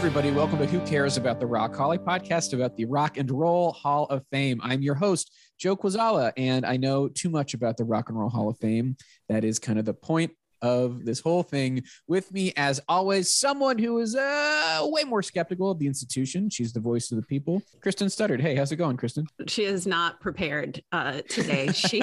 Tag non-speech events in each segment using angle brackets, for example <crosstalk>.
Everybody. Welcome to Who Cares About the Rock Hall, a podcast about the Rock and Roll Hall of Fame. I'm your host, Joe Quazala, and I know too much about the Rock and Roll Hall of Fame. That is kind of the point of this whole thing. With me, as always, someone who is uh, way more skeptical of the institution. She's the voice of the people, Kristen Studard. Hey, how's it going, Kristen? She is not prepared uh, today. <laughs> she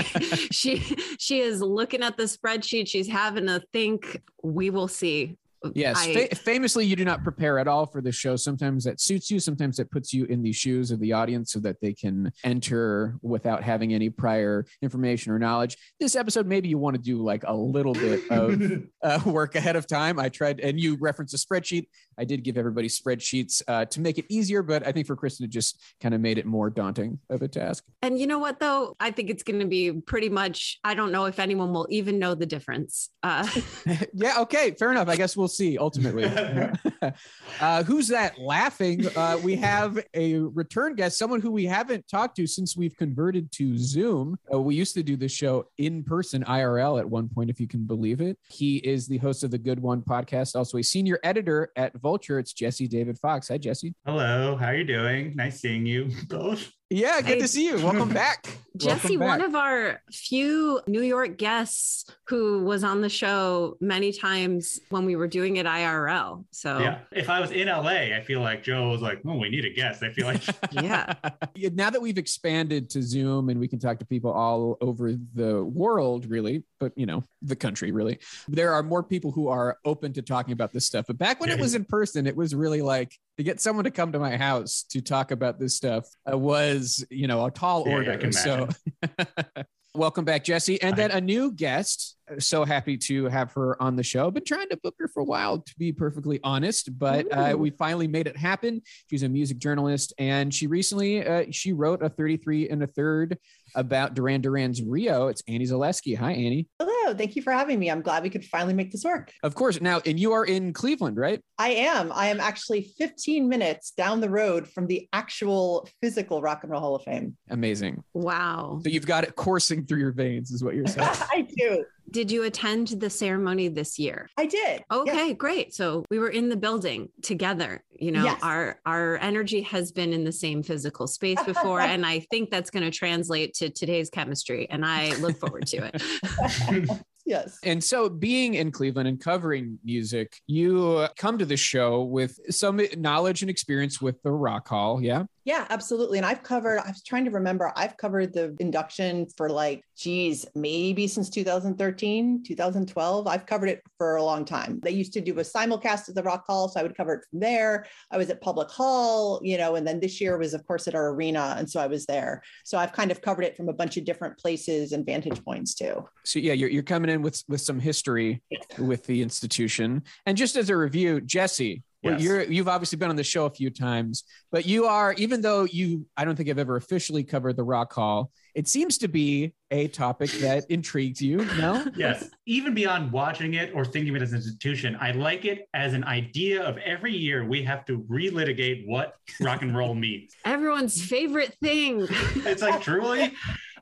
she she is looking at the spreadsheet. She's having to think. We will see. Yes, I- fa- famously, you do not prepare at all for the show. Sometimes that suits you. Sometimes that puts you in the shoes of the audience so that they can enter without having any prior information or knowledge. This episode, maybe you want to do like a little bit of <laughs> uh, work ahead of time. I tried, and you referenced a spreadsheet. I did give everybody spreadsheets uh, to make it easier, but I think for Kristen, it just kind of made it more daunting of a task. And you know what, though? I think it's going to be pretty much, I don't know if anyone will even know the difference. Uh, <laughs> <laughs> yeah, okay, fair enough. I guess we'll see ultimately. <laughs> uh, who's that laughing? Uh, we have a return guest, someone who we haven't talked to since we've converted to Zoom. Uh, we used to do this show in person, IRL, at one point, if you can believe it. He is the host of the Good One podcast, also a senior editor at Vulture. It's Jesse David Fox. Hi, Jesse. Hello, how are you doing? Nice seeing you <laughs> both. Yeah, good Hey. to see you. Welcome <laughs> back. Jesse, Welcome one of our few New York guests who was on the show many times when we were doing it IRL. So, Yeah. If I was in LA, I feel like Joe was like, oh, we need a guest. I feel like <laughs> yeah. Yeah, now that we've expanded to Zoom and we can talk to people all over the world, really, but you know, the country, really, there are more people who are open to talking about this stuff. But back when it was in person, it was really like to get someone to come to my house to talk about this stuff uh, was, you know, a tall Yeah, order. can so, <laughs> welcome back, Jesse. And then a new guest. So happy to have her on the show. Been trying to book her for a while, to be perfectly honest, but uh, we finally made it happen. She's a music journalist, and she recently uh, she wrote a 33 and a third about Duran Duran's Rio. It's Annie Zaleski. Hi, Annie. Hello, thank you for having me. I'm glad we could finally make this work. Of course. Now, and you are in Cleveland, right? I am. I am actually 15 minutes down the road from the actual physical Rock and Roll Hall of Fame. Amazing. Wow. So you've got it coursing through your veins, is what you're saying. <laughs> I do. Did you attend the ceremony this year? I did. Okay, Yes. great. So we were in the building together. You know, Yes. our our energy has been in the same physical space before, <laughs> and I think that's going to translate to today's chemistry. And I look forward to it. <laughs> Yes. And so, being in Cleveland and covering music, you come to the show with some knowledge and experience with the Rock Hall. Yeah. Yeah, absolutely. And I've covered, I was trying to remember, I've covered the induction for like, geez, maybe since 2013, 2012. I've covered it for a long time. They used to do a simulcast at the Rock Hall. So I would cover it from there. I was at Public Hall, you know, and then this year was, of course, at our arena. And so I was there. So I've kind of covered it from a bunch of different places and vantage points too. So, yeah, you're, you're coming in with, with some history with the institution. And just as a review, Jesse, well, Yes. you're you've obviously been on the show a few times, but you are even though you I don't think I've ever officially covered the Rock Hall. It seems to be a topic that <laughs> intrigues you. No, yes, even beyond watching it or thinking of it as an institution, I like it as an idea of every year we have to relitigate what rock and roll means. <laughs> Everyone's favorite thing. <laughs> It's like truly.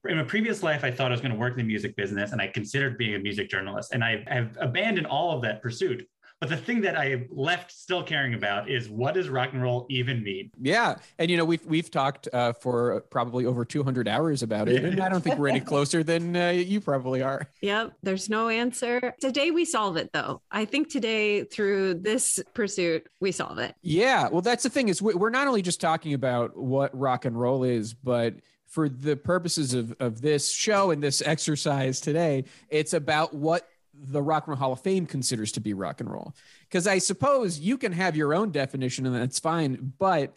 In a previous life, I thought I was going to work in the music business and I considered being a music journalist. And I have abandoned all of that pursuit. But the thing that I left still caring about is what does rock and roll even mean? Yeah, and you know we've we've talked uh, for probably over 200 hours about it, and I don't think we're any <laughs> closer than uh, you probably are. Yep, there's no answer. Today we solve it though. I think today through this pursuit we solve it. Yeah, well, that's the thing is we're not only just talking about what rock and roll is, but for the purposes of, of this show and this exercise today, it's about what the Rock and Roll Hall of Fame considers to be rock and roll. Because I suppose you can have your own definition and that's fine, but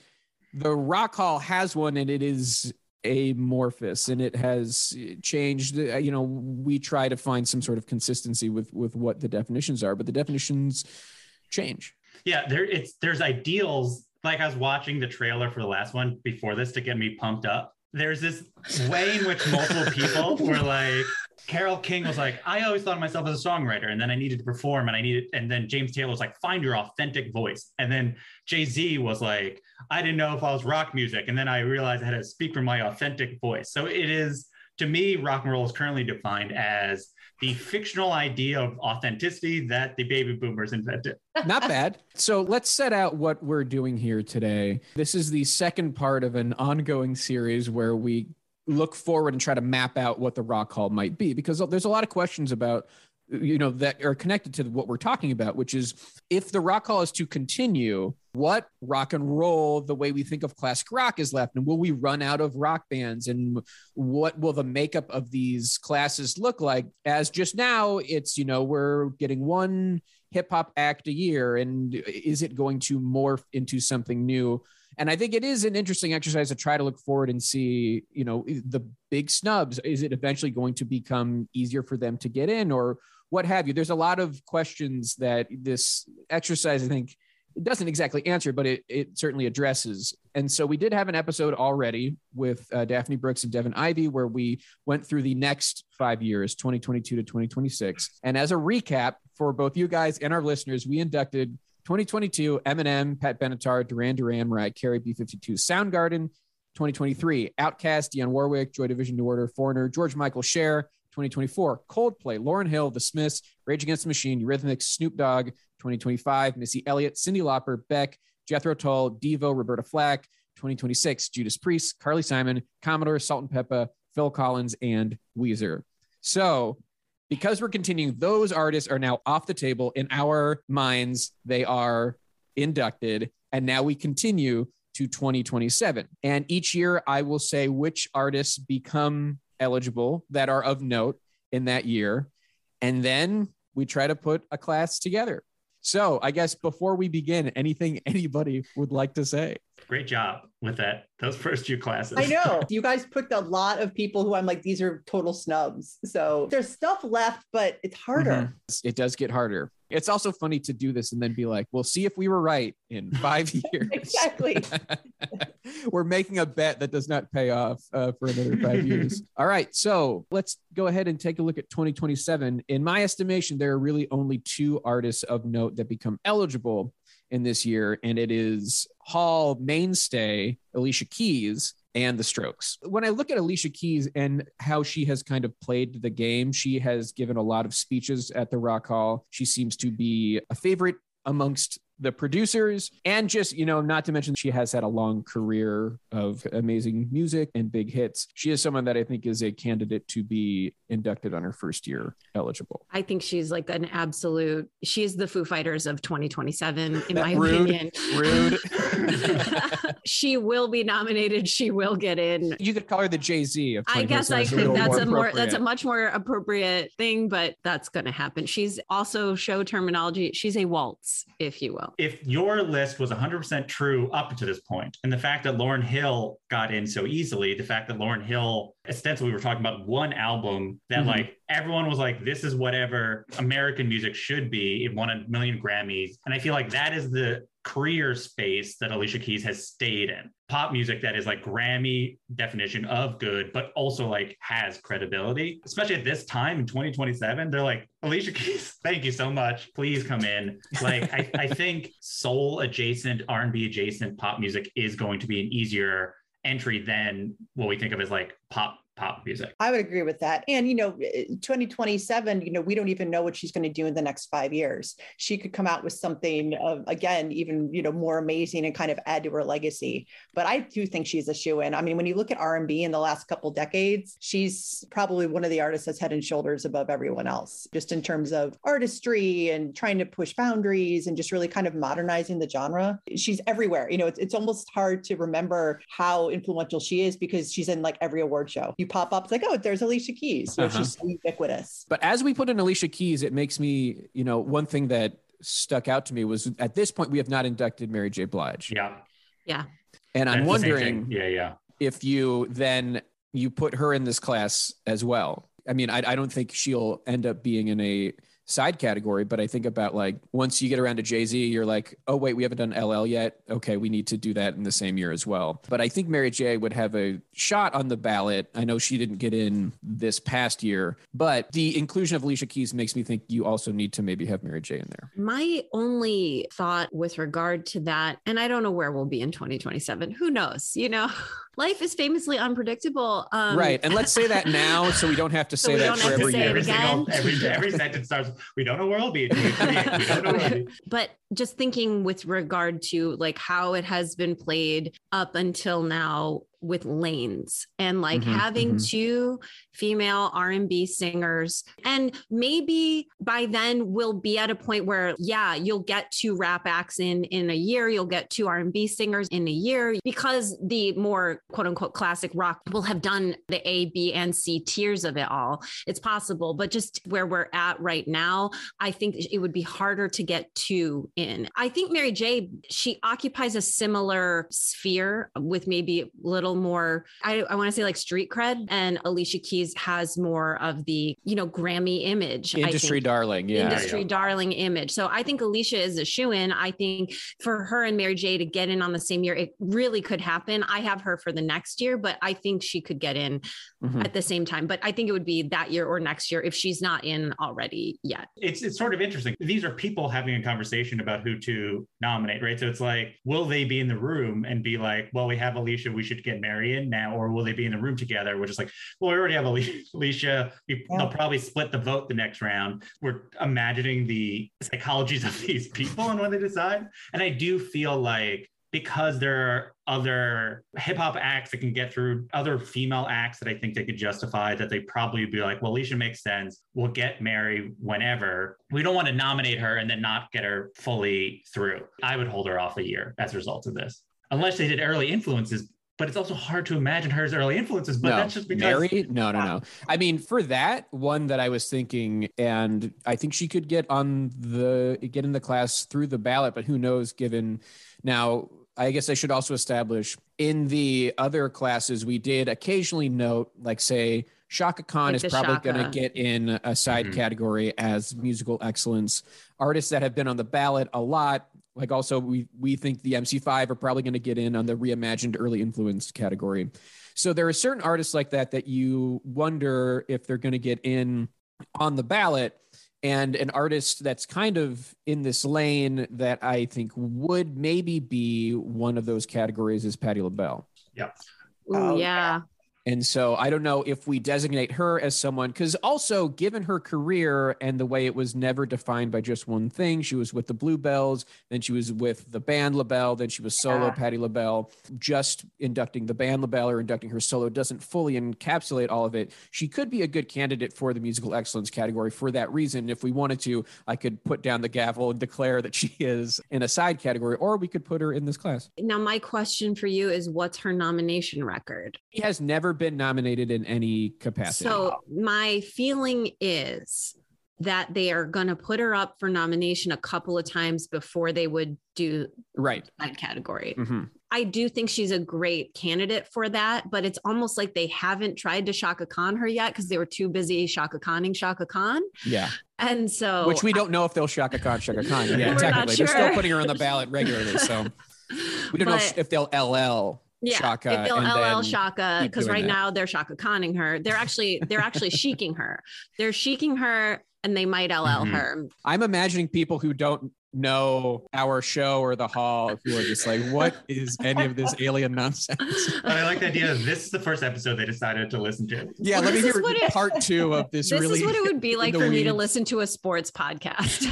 the Rock Hall has one and it is amorphous and it has changed. Uh, you know, we try to find some sort of consistency with with what the definitions are, but the definitions change. Yeah, there it's there's ideals. Like I was watching the trailer for the last one before this to get me pumped up. There's this way in which multiple people were like, Carole King was like, I always thought of myself as a songwriter, and then I needed to perform, and I needed, and then James Taylor was like, find your authentic voice, and then Jay Z was like, I didn't know if I was rock music, and then I realized I had to speak from my authentic voice. So it is to me, rock and roll is currently defined as the fictional idea of authenticity that the baby boomers invented. <laughs> Not bad. So let's set out what we're doing here today. This is the second part of an ongoing series where we look forward and try to map out what the rock hall might be because there's a lot of questions about you know that are connected to what we're talking about which is if the rock hall is to continue what rock and roll the way we think of classic rock is left and will we run out of rock bands and what will the makeup of these classes look like? As just now it's you know we're getting one hip hop act a year and is it going to morph into something new and i think it is an interesting exercise to try to look forward and see you know the big snubs is it eventually going to become easier for them to get in or what have you. There's a lot of questions that this exercise, I think, it doesn't exactly answer, but it, it certainly addresses. And so we did have an episode already with uh, Daphne Brooks and Devin Ivy where we went through the next five years, 2022 to 2026. And as a recap for both you guys and our listeners, we inducted 2022 Eminem, Pat Benatar, Duran Duran, Mariah Carey, B52, Soundgarden. 2023 OutKast, Dionne Warwick, Joy Division, New Order, Foreigner, George Michael Cher, 2024, Coldplay, Lauryn Hill, The Smiths, Rage Against the Machine, Eurythmics, Snoop Dogg, 2025, Missy Elliott, Cyndi Lauper, Beck, Jethro Tull, Devo, Roberta Flack, 2026, Judas Priest, Carly Simon, Commodore, Salt-N-Pepa, Phil Collins, and Weezer. So, because we're continuing, those artists are now off the table in our minds. They are inducted, and now we continue to 2027. And each year, I will say which artists become eligible that are of note in that year. And then we try to put a class together. So I guess before we begin, anything <laughs> anybody would like to say? Great job with that. Those first few classes. I know. <laughs> You guys picked a lot of people who I'm like, these are total snubs. So there's stuff left, but it's harder. Mm-hmm. It does get harder. It's also funny to do this and then be like, we'll see if we were right in <laughs> five years. exactly. <laughs> we're making a bet that does not pay off uh, for another five years. All right. So let's go ahead and take a look at 2027. In my estimation, there are really only two artists of note that become eligible in this year, and it is Hall mainstay Alicia Keys and the Strokes. When I look at Alicia Keys and how she has kind of played the game, she has given a lot of speeches at the Rock Hall. She seems to be a favorite amongst the producers. And just you know not to mention she has had a long career of amazing music and big hits. She is someone that i think is a candidate to be inducted on her first year eligible. I think she's like an absolute she's the foo fighters of 2027 in my rude, opinion. rude. <laughs> She will be nominated. She will get in. You could call her the jay-z of i guess i think that's a more that's a much more appropriate thing but that's going to happen. She's also show terminology. She's a waltz if you will if your list was 100% true up to this point, and the fact that Lauryn Hill got in so easily, the fact that Lauryn Hill, ostensibly, we were talking about one album that mm-hmm. like everyone was like, this is whatever American music should be. It won a million Grammys. And I feel like that is the career space that Alicia Keys has stayed in. Pop music that is like Grammy definition of good, but also like has credibility. Especially at this time in 2027, they're like, Alicia Keys, <laughs> thank you so much. Please come in. Like I, I think soul adjacent, R&B adjacent pop music is going to be an easier entry than what we think of as like pop pop music. I would agree with that. And, you know, eh, eh, 2027, you know, we don't even know what she's going to do in the next five years. She could come out with something, of, again, even, you know, more amazing and kind of add to her legacy. But I do think she's a shoe in. I mean, when you look at R&B in the last couple decades, she's probably one of the artists that's head and shoulders above everyone else, just in terms of artistry and trying to push boundaries and just really kind of modernizing the genre. She's everywhere. You know, it's, it's almost hard to remember how influential she is because she's in like every award show. You pop up, it's like, oh, there's Alicia Keys. So Uh-huh. she's so ubiquitous. But as we put in Alicia Keys, it makes me, you know, one thing that stuck out to me was at this point we have not inducted Mary J. Blige, Yeah. Yeah. and I'm That's wondering. Yeah, yeah. if you then you put her in this class as well. I mean, I, I don't think she'll end up being in a side category, but I think about like once you get around to Jay Z, you're like, oh wait, we haven't done LL yet. Okay, we need to do that in the same year as well. But I think Mary J would have a shot on the ballot. I know she didn't get in this past year, but the inclusion of Alicia Keys makes me think you also need to maybe have Mary J in there. My only thought with regard to that, and I don't know where we'll be in 2027. Who knows? You know, <laughs> life is famously unpredictable. Um, right. And let's say that <laughs> now so we don't have to So say we that don't for have to every say it year. every single again. every every sentence starts. We don't know where we'll be. in 2028. We don't know where we'll be. <laughs> but just thinking with regard to like how it has been played up until now with lanes and like Mhm, having mhm. two female R&B singers and maybe by then we'll be at a point where yeah you'll get two rap acts in in a year you'll get two R&B singers in a year because the more quote unquote classic rock will have done the A B and C tiers of it all it's possible but just where we're at right now I think it would be harder to get two in. I think Mary J, she occupies a similar sphere with maybe a little more, I, I want to say like street cred. And Alicia Keys has more of the, you know, Grammy image. Industry darling. Yeah. Industry darling image. So I think Alicia is a shoe in. I think for her and Mary J to get in on the same year, it really could happen. I have her for the next year, but I think she could get in Mhm. at the same time. But I think it would be that year or next year if she's not in already yet. It's it's sort of interesting. These are people having a conversation about who to nominate, right? So it's like, will they be in the room and be like, well, we have Alicia, we should get Mary in now, or will they be in the room together? We're just like, well, we already have <laughs> Alicia. We, Yeah. They'll probably split the vote the next round. We're imagining the psychologies of <laughs> these people and when they decide. And I do feel like because there are other hip hop acts that can get through other female acts that I think they could justify that they probably would be like, well, Alicia makes sense. We'll get Mary whenever. We don't want to nominate her and then not get her fully through. I would hold her off a year as a result of this, unless they did early influences. But it's also hard to imagine her as early influences. But no, that's just because Mary? No, no, no. I mean, for that one that I was thinking, and I think she could get on the get in the class through the ballot, but who knows? Given now, I guess I should also establish in the other classes we did occasionally note, like say Chaka Khan Like is probably going to get in a side Mhm. category as musical excellence. Artists that have been on the ballot a lot, like also we we think the MC5 are probably going to get in on the reimagined early influence category. So there are certain artists like that that you wonder if they're going to get in on the ballot. And an artist that's kind of in this lane that I think would maybe be one of those categories is Patti LaBelle. Ooh, Oh, yeah. And so I don't know if we designate her as someone, because also given her career and the way it was never defined by just one thing, she was with the Bluebelles, then she was with the band LaBelle, then she was solo Yeah. Patti LaBelle. Just inducting the band LaBelle or inducting her solo doesn't fully encapsulate all of it. She could be a good candidate for the musical excellence category for that reason. If we wanted to, I could put down the gavel and declare that she is in a side category, or we could put her in this class. Now, my question for you is what's her nomination record? She has never been nominated in any capacity. So, my feeling is that they are going to put her up for nomination a couple of times before they would do right. that category. hmm I do think she's a great candidate for that, but it's almost like they haven't tried to Chaka Khan her yet because they were too busy Chaka Khanning Chaka Khan. Yeah. And so, Which we don't know if they'll Chaka Khan, Chaka Khan. Yeah, <laughs> technically. They're still putting her on the ballot regularly. So we don't know if they'll LL yeah, Chaka. if they'll and LL Chaka, because right that. now they're Shaka conning her. They're actually they're actually <laughs> sheeking her. They're sheeking her, and they might LL Mm-hmm. Mhm. her. I'm imagining people who don't know our show or the hall who are just like, what is any of this alien nonsense? <laughs> I like the idea that this is the first episode they decided to listen to. Yeah, let me This hear what it- part two of this. <laughs> This really is what it would be like the for me to listen to a sports podcast.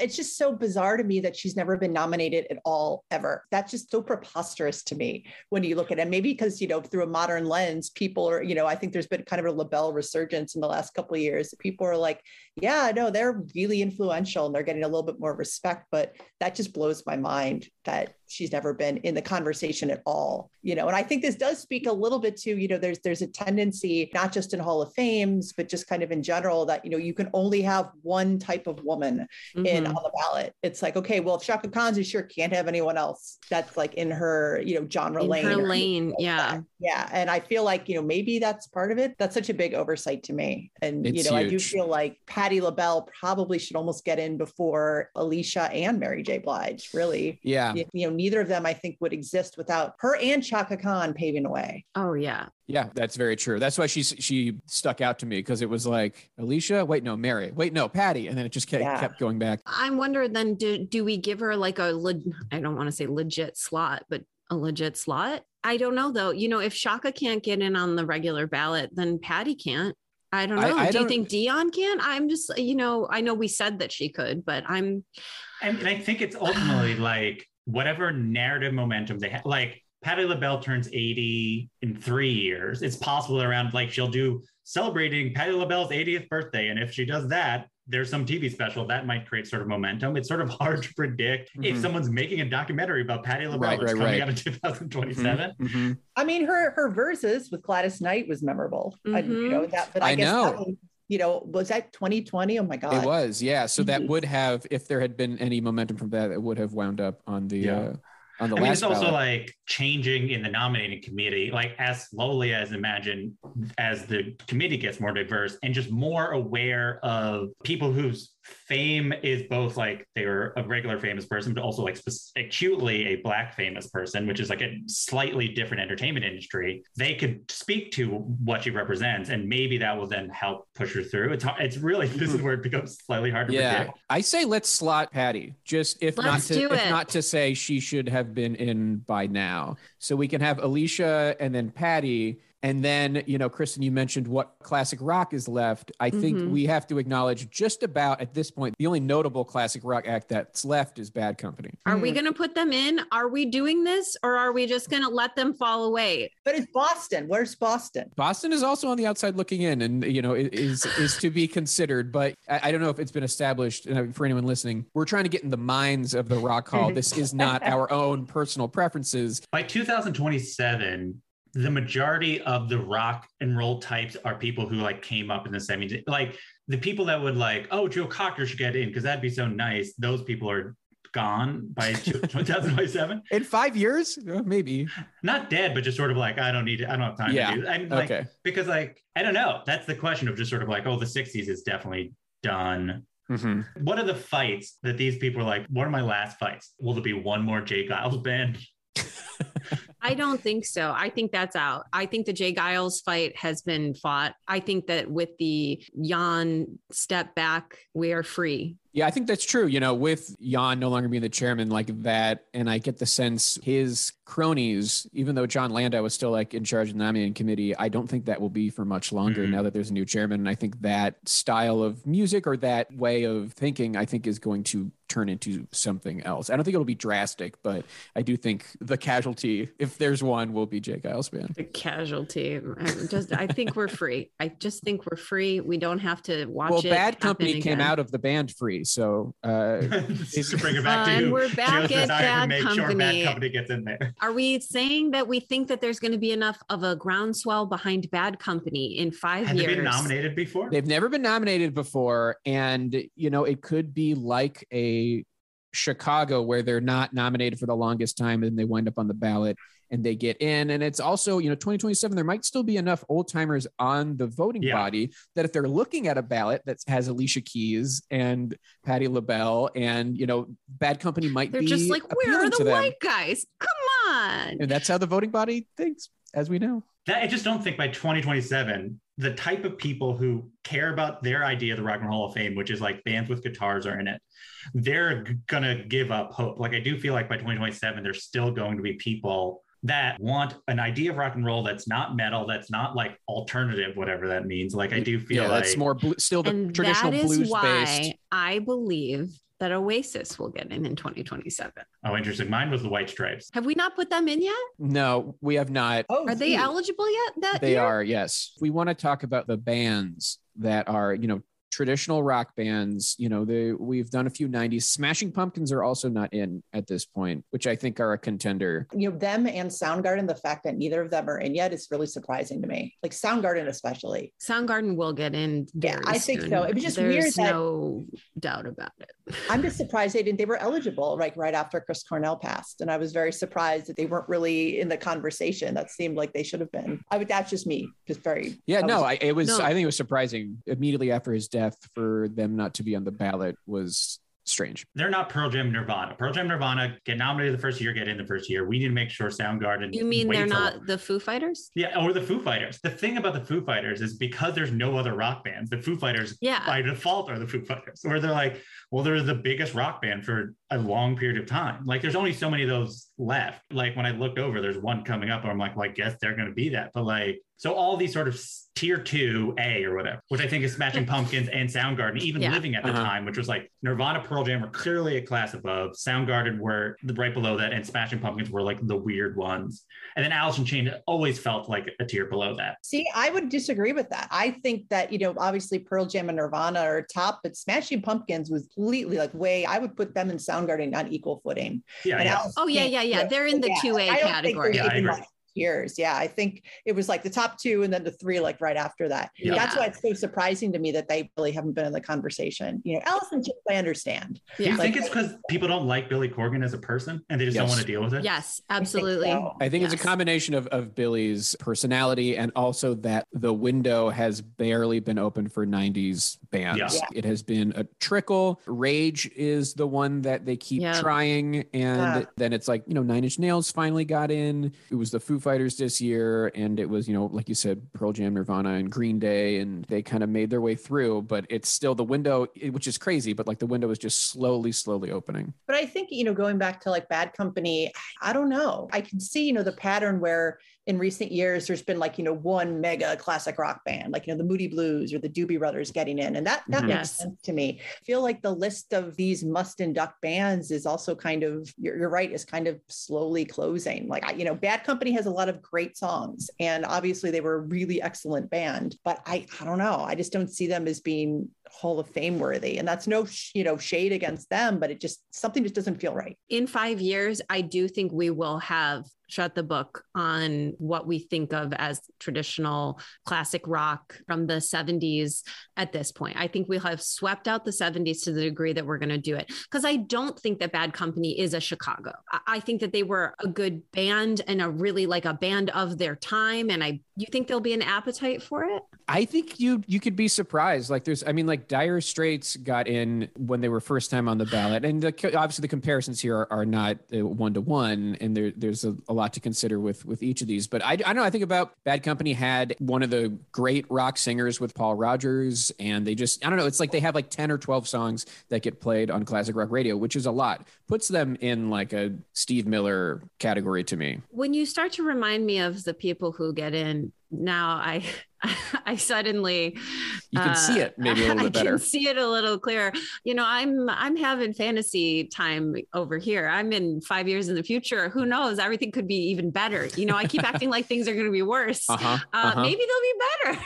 It's just so bizarre to me that she's never been nominated at all ever. That's just so preposterous to me when you look at it. Maybe because you know through a modern lens, people are you know I think there's been kind of a LaBelle resurgence in the last couple of years. People are like, yeah, no, they're really influential and they're getting a little bit more respect. But that just blows my mind that she's never been in the conversation at all. You know, and I think this does speak a little bit to you know there's there's a tendency not just in Hall of Fames but just kind of in general that you know you can only have one type of woman in Mhm. on the ballot. It's like, okay, well, if Chaka Khan's is sure can't have anyone else that's like in her, you know, genre in lane. her lane. like Yeah. that. Yeah. And I feel like, you know, maybe that's part of it. That's such a big oversight to me. And, you It's know, I do feel like Patti LaBelle probably should almost get in before Alicia and Mary J. Blige, really. Yeah, You you know, neither of them, I think, would exist without her and Chaka Khan paving the way. Oh yeah. yeah, that's very true. That's why she's she stuck out to me because it was like Alicia, wait, no, Mary, wait, no, Patti, and then it just kept, Yeah. kept going back. I'm wondering then do do we give her like a leg- I don't want to say legit slot, but a legit slot? I don't know though. You know, if Chaka can't get in on the regular ballot, then Patti can't. I don't know. I do you don't- think Dionne can? I'm just, you know, I know we said that she could, but I'm And, and I think it's ultimately like whatever narrative momentum they have. Like Patti LaBelle turns 80 in three years. It's possible around like she'll do celebrating Patti LaBelle's 80th birthday. And if she does that, there's some TV special that might create sort of momentum. It's sort of <laughs> hard to predict if Mhm. someone's making a documentary about Patti LaBelle Right, that's right, coming right. out in 2027. Mhm. I mean, her her Verzuz with Gladys Knight was memorable. I, you Mhm. know that, but I, I guess that was, you know, was that 2020? Oh my God. It was, yeah. So that Mhm. would have, if there had been any momentum from that, it would have wound up on the Yeah. uh, on the I mean, last it's also like changing in the nominating committee, like as slowly as imagine as the committee gets more diverse and just more aware of people whose fame is both like they were a regular famous person, but also like spec- acutely a black famous person, which is like a slightly different entertainment industry. They could speak to what she represents, and maybe that will then help push her through. It's hard, it's really <laughs> this is where it becomes slightly hard to yeah, predict. I say let's slot Patti. Just if Let's not to if not to say she should have been in by now, so we can have Alicia and then Patti. And then, you know, Kristen, you mentioned what classic rock is left. I think Mhm. we have to acknowledge just about at this point, the only notable classic rock act that's left is Bad Company. are Hmm. we going to put them in? Are we doing this or are we just going to let them fall away? But it's Boston. Where's Boston? Boston is also on the outside looking in, and you know is is to be considered. But I, I don't know if it's been established. And for anyone listening, we're trying to get in the minds of the Rock Hall. <laughs> This is not our own personal preferences. by 2027 the majority of the rock and roll types are people who like came up in the 70s like the people that would like oh joe cocker should get in because that'd be so nice those people are gone by <laughs> 2027 In five years, maybe. not dead but just sort of like i don't need it i don't have time Yeah. to do i'm like Okay. because like i don't know that's the question of just sort of like oh the 60s is definitely done Mhm. what are the fights that these people are like what are my last fights will there be one more J. Geils Band <laughs> I don't think so. I think that's out. I think the J. Geils fight has been fought. I think that with the Jann step back, we are free. Yeah, I think that's true. You know, with Jann no longer being the chairman like that, and I get the sense his cronies, even though Jon Landau was still like in charge of the nominating committee, I don't think that will be for much longer Mhm. now that there's a new chairman. And I think that style of music or that way of thinking, I think, is going to turn into something else. I don't think it'll be drastic, but I do think the casualty, if there's one, will be J. Geils Band. The casualty. I'm just I think we're free. I just think we're free. We don't have to watch Well, it. Well, Bad happen Company came again. out of the band free, so uh, <laughs> just to bring it back to and you we're back Joe's at Bad to make sure Company. bad company gets in there <laughs> Are we saying that we think that there's going to be enough of a groundswell behind Bad Company in five Have they years? been nominated before? They've never been nominated before. And, you know, it could be like a Chicago where they're not nominated for the longest time and they wind up on the ballot and they get in. And it's also, you know, 2027, there might still be enough old timers on the voting Yeah. body that if they're looking at a ballot that has Alicia Keys and Patti LaBelle and, you know, Bad Company might be. They're be just like, where are the white guys? Come on. And that's how the voting body thinks, as we know. That, I just don't think by 2027 the type of people who care about their idea of the Rock and Roll Hall of Fame, which is like bands with guitars are in it, they're gonna give up hope. Like I do feel like by 2027, there's still going to be people that want an idea of rock and roll that's not metal, that's not like alternative, whatever that means. Like I do feel yeah, like that's more blu- still the and traditional that is blues why based. I believe that Oasis will get in in 2027. oh interesting. Mine was the White Stripes. Have we not put them in yet? No, we have not. Oh, Are they eligible yet? That They year? are, yes. We want to talk about the bands that are, you know, traditional rock bands. You know, the we've done a few 90s. Smashing Pumpkins are also not in at this point, which I think are a contender. you know them and Soundgarden. The fact that neither of them are in yet is really surprising to me. Like Soundgarden, especially. Soundgarden will get in. Yeah, very I think soon. so. It was just There's weird that- no doubt about it. I'm just <laughs> surprised they didn't. They were eligible like right after Chris Cornell passed, and I was very surprised that they weren't really in the conversation. That seemed like they should have been. I would. That's just me. Just very. Yeah, I no, was- I, it was. No. I think it was surprising immediately after his death for them not to be on the ballot was strange. They're not Pearl Jam Nirvana. Pearl Jam Nirvana get nominated the first year, get in the first year. We need to make sure Soundgarden. You mean they're waits a not the Foo Fighters? Yeah, or the Foo Fighters. The thing about the Foo Fighters is because there's no other rock bands, the Foo Fighters Yeah. by default are the Foo Fighters. Or they're like, well, they're the biggest rock band for a long period of time. Like there's only so many of those left. Like when I looked over, there's one coming up, and I'm like, well, I guess they're gonna be that. But like, so all these sort of tier two A or whatever, which I think is Smashing <laughs> Pumpkins and Soundgarden, even Yeah. living at the Uh-huh. time, which was like Nirvana, Pearl Jam were clearly a class above. Soundgarden were right below that, and Smashing Pumpkins were like the weird ones. And then Alice in Chains always felt like a tier below that. See, I would disagree with that. I think that, you know, obviously Pearl Jam and Nirvana are top, but Smashing Pumpkins was completely like way, I would put them and Soundgarden on equal footing. Yeah, And yeah. Alice Oh, yeah, yeah, yeah. They're in the 2A I don't category. Yeah, I agree. Much Years. Yeah. I think it was like the top two and then the three, like right after that. Yeah. That's why it's so surprising to me that they really haven't been in the conversation. You know, Alice in Chains, I understand. Do you Yeah. think it's because people don't like Billy Corgan as a person and they just don't want to deal with it? Yes, I think absolutely. so. I think it's a combination of, of Billy's personality and also that the window has barely been open for 90s bands. Yeah. Yeah. It has been a trickle. Rage is the one that they keep Yeah. trying. And Yeah. then it's like, you know, Nine Inch Nails finally got in. It was the Foo Fighters this year. And it was, you know, like you said, Pearl Jam, Nirvana, and Green Day. And they kind of made their way through. But it's still the window, which is crazy, but like the window is just slowly, slowly opening. But I think, you know, going back to like Bad Company, I don't know. I can see, you know, the pattern where in recent years there's been like, you know, one mega classic rock band, like, you know, the Moody Blues or the Doobie Brothers getting in. And that that Mhm. makes Yes. sense to me. I feel like the list of these must induct bands is also kind of, you're, you're right, is kind of slowly closing. Like, I, you know, Bad Company has a lot of great songs and obviously they were a really excellent band, but I, I don't know. I just don't see them as being Hall of Fame worthy. And that's no, sh- you know, shade against them, but it just, something just doesn't feel right. in five years, I do think we will have shut the book on what we think of as traditional classic rock from the 70s at this point. I think we'll have swept out the 70s to the degree that we're going to do it. Because I don't think that Bad Company is a Chicago. I- I think that they were a good band and a really like a band of their time. And I, you think there'll be an appetite for it? I think you you could be surprised. Like there's, I mean, like Dire Straits got in when they were first time on the ballot, and the, obviously the comparisons here are, are not one to one, and there there's a, a lot to consider with with each of these. But I, I don't know. I think about Bad Company had one of the great rock singers with Paul Rodgers, and they just I don't know. It's like they have like ten or twelve songs that get played on classic rock radio, which is a lot. Puts them in like a Steve Miller category to me. when you start to remind me of the people who get in now i <laughs> i suddenly You can see uh, it maybe a little <laughs> bit I better. can see it a little clearer you know i'm i'm having fantasy time over here i'm in five years in the future who knows everything could be even better you know i keep acting like things are going to be worse <laughs> Uh huh. uh, maybe they'll be better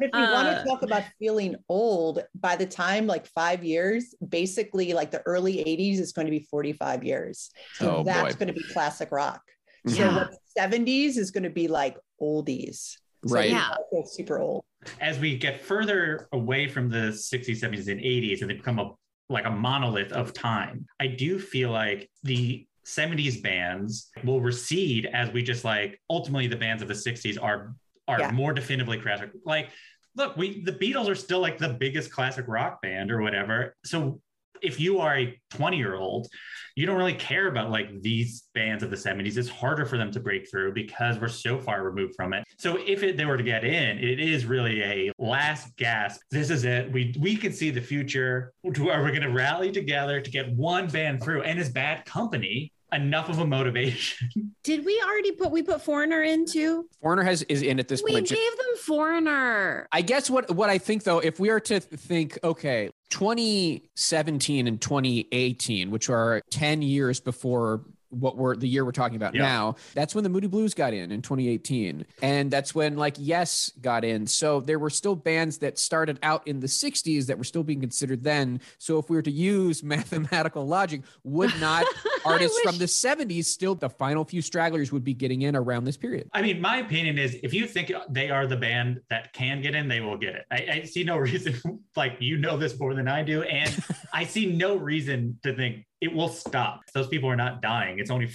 If you want Uh, to talk about feeling old, by the time like five years, basically like the early 80s is going to be 45 years. So Oh, that's boy. going to be classic rock. So Yeah. what 70s is going to be like oldies. So Right. Yeah. super old. As we get further away from the 60s, 70s, and 80s, and they become a like a monolith of time, I do feel like the 70s bands will recede as we just like ultimately the bands of the 60s are are Yeah. more definitively classic. Like, look, we the Beatles are still like the biggest classic rock band or whatever. So if you are a 20 year old, you don't really care about like these bands of the 70s. It's harder for them to break through because we're so far removed from it. So if it, they were to get in, it is really a last gasp. This is it. We we can see the future. Are we going to rally together to get one band through? And is Bad Company enough of a motivation? <laughs> Did we already put we put Foreigner into? Foreigner has is in at this We point. We gave them Foreigner. I guess what what I think though, if we are to think, okay, 2017 and 2018, which are 10 years before what we're the year we're talking about Yeah. now, that's when the Moody Blues got in in 2018. And that's when like Yes got in. So there were still bands that started out in the 60s that were still being considered then. So if we were to use <laughs> mathematical logic, would not <laughs> artists from the 70s still the final few stragglers would be getting in around this period? I mean, my opinion is if you think they are the band that can get in, they will get it. I, I see no <laughs> reason, like, you know this more than I do. And I see no reason to think it will stop. Those people are not dying. It's only,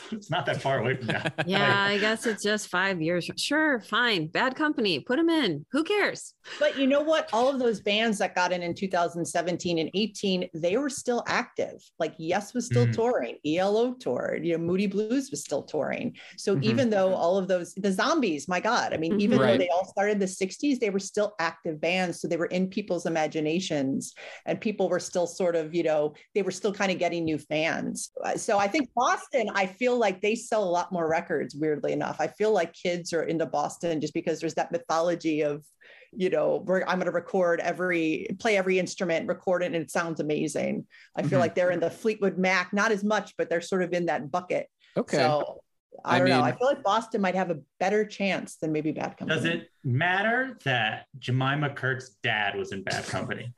<laughs> it's not that far away from that. Yeah, I guess it's just five years. Sure, fine. Bad company. Put them in. Who cares? But you know what? All of those bands that got in in 2017 and 18, they were still active. Like Yes was still Mhm. touring, ELO toured, you know, Moody Blues was still touring. So Mhm. even though all of those, the Zombies, my God, I mean, even Right. though they all started in the 60s, they were still active bands. So they were in people's imaginations and people were still sort of, you know, they were still kind of getting new fans. Uh, So I think Boston, I feel like they sell a lot more records, weirdly enough. I feel like kids are into Boston just because there's that mythology of, you know, we're, I'm going to record every, play every instrument, record it, and it sounds amazing. I feel Mhm. like they're in the Fleetwood Mac, not as much, but they're sort of in that bucket. Okay. So I I don't know. I feel like Boston might have a better chance than maybe Bad Company. Does it matter that Jemima Kirke's dad was in Bad Company?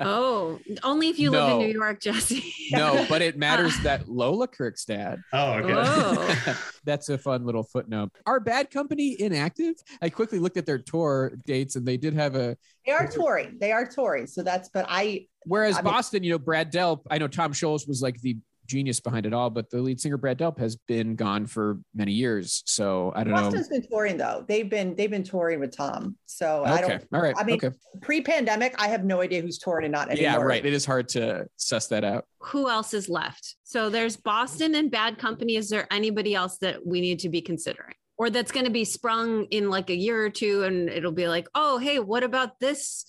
Oh, only if you live in New York, Jesse. no, <laughs> but it matters that Lola Kirke's dad Oh, okay. Oh. <laughs> That's a fun little footnote. Are Bad Company inactive? I quickly looked at their tour dates and they did have a. They are touring. They are touring. So that's, but I, Whereas I mean- Boston, you know, Brad Delp, I know Tom Scholz was like the genius behind it all, but the lead singer Brad Delp has been gone for many years. So I don't know. Boston's been touring though. They've been, they've been touring with Tom. So know. I Okay. don't, All right. I mean, okay. pre-pandemic, I have no idea who's touring and not anymore. Yeah, right. It is hard to suss that out. Who else is left? So there's Boston and Bad Company. Is there anybody else that we need to be considering? Or that's going to be sprung in like a year or two and it'll be like, oh, hey, what about this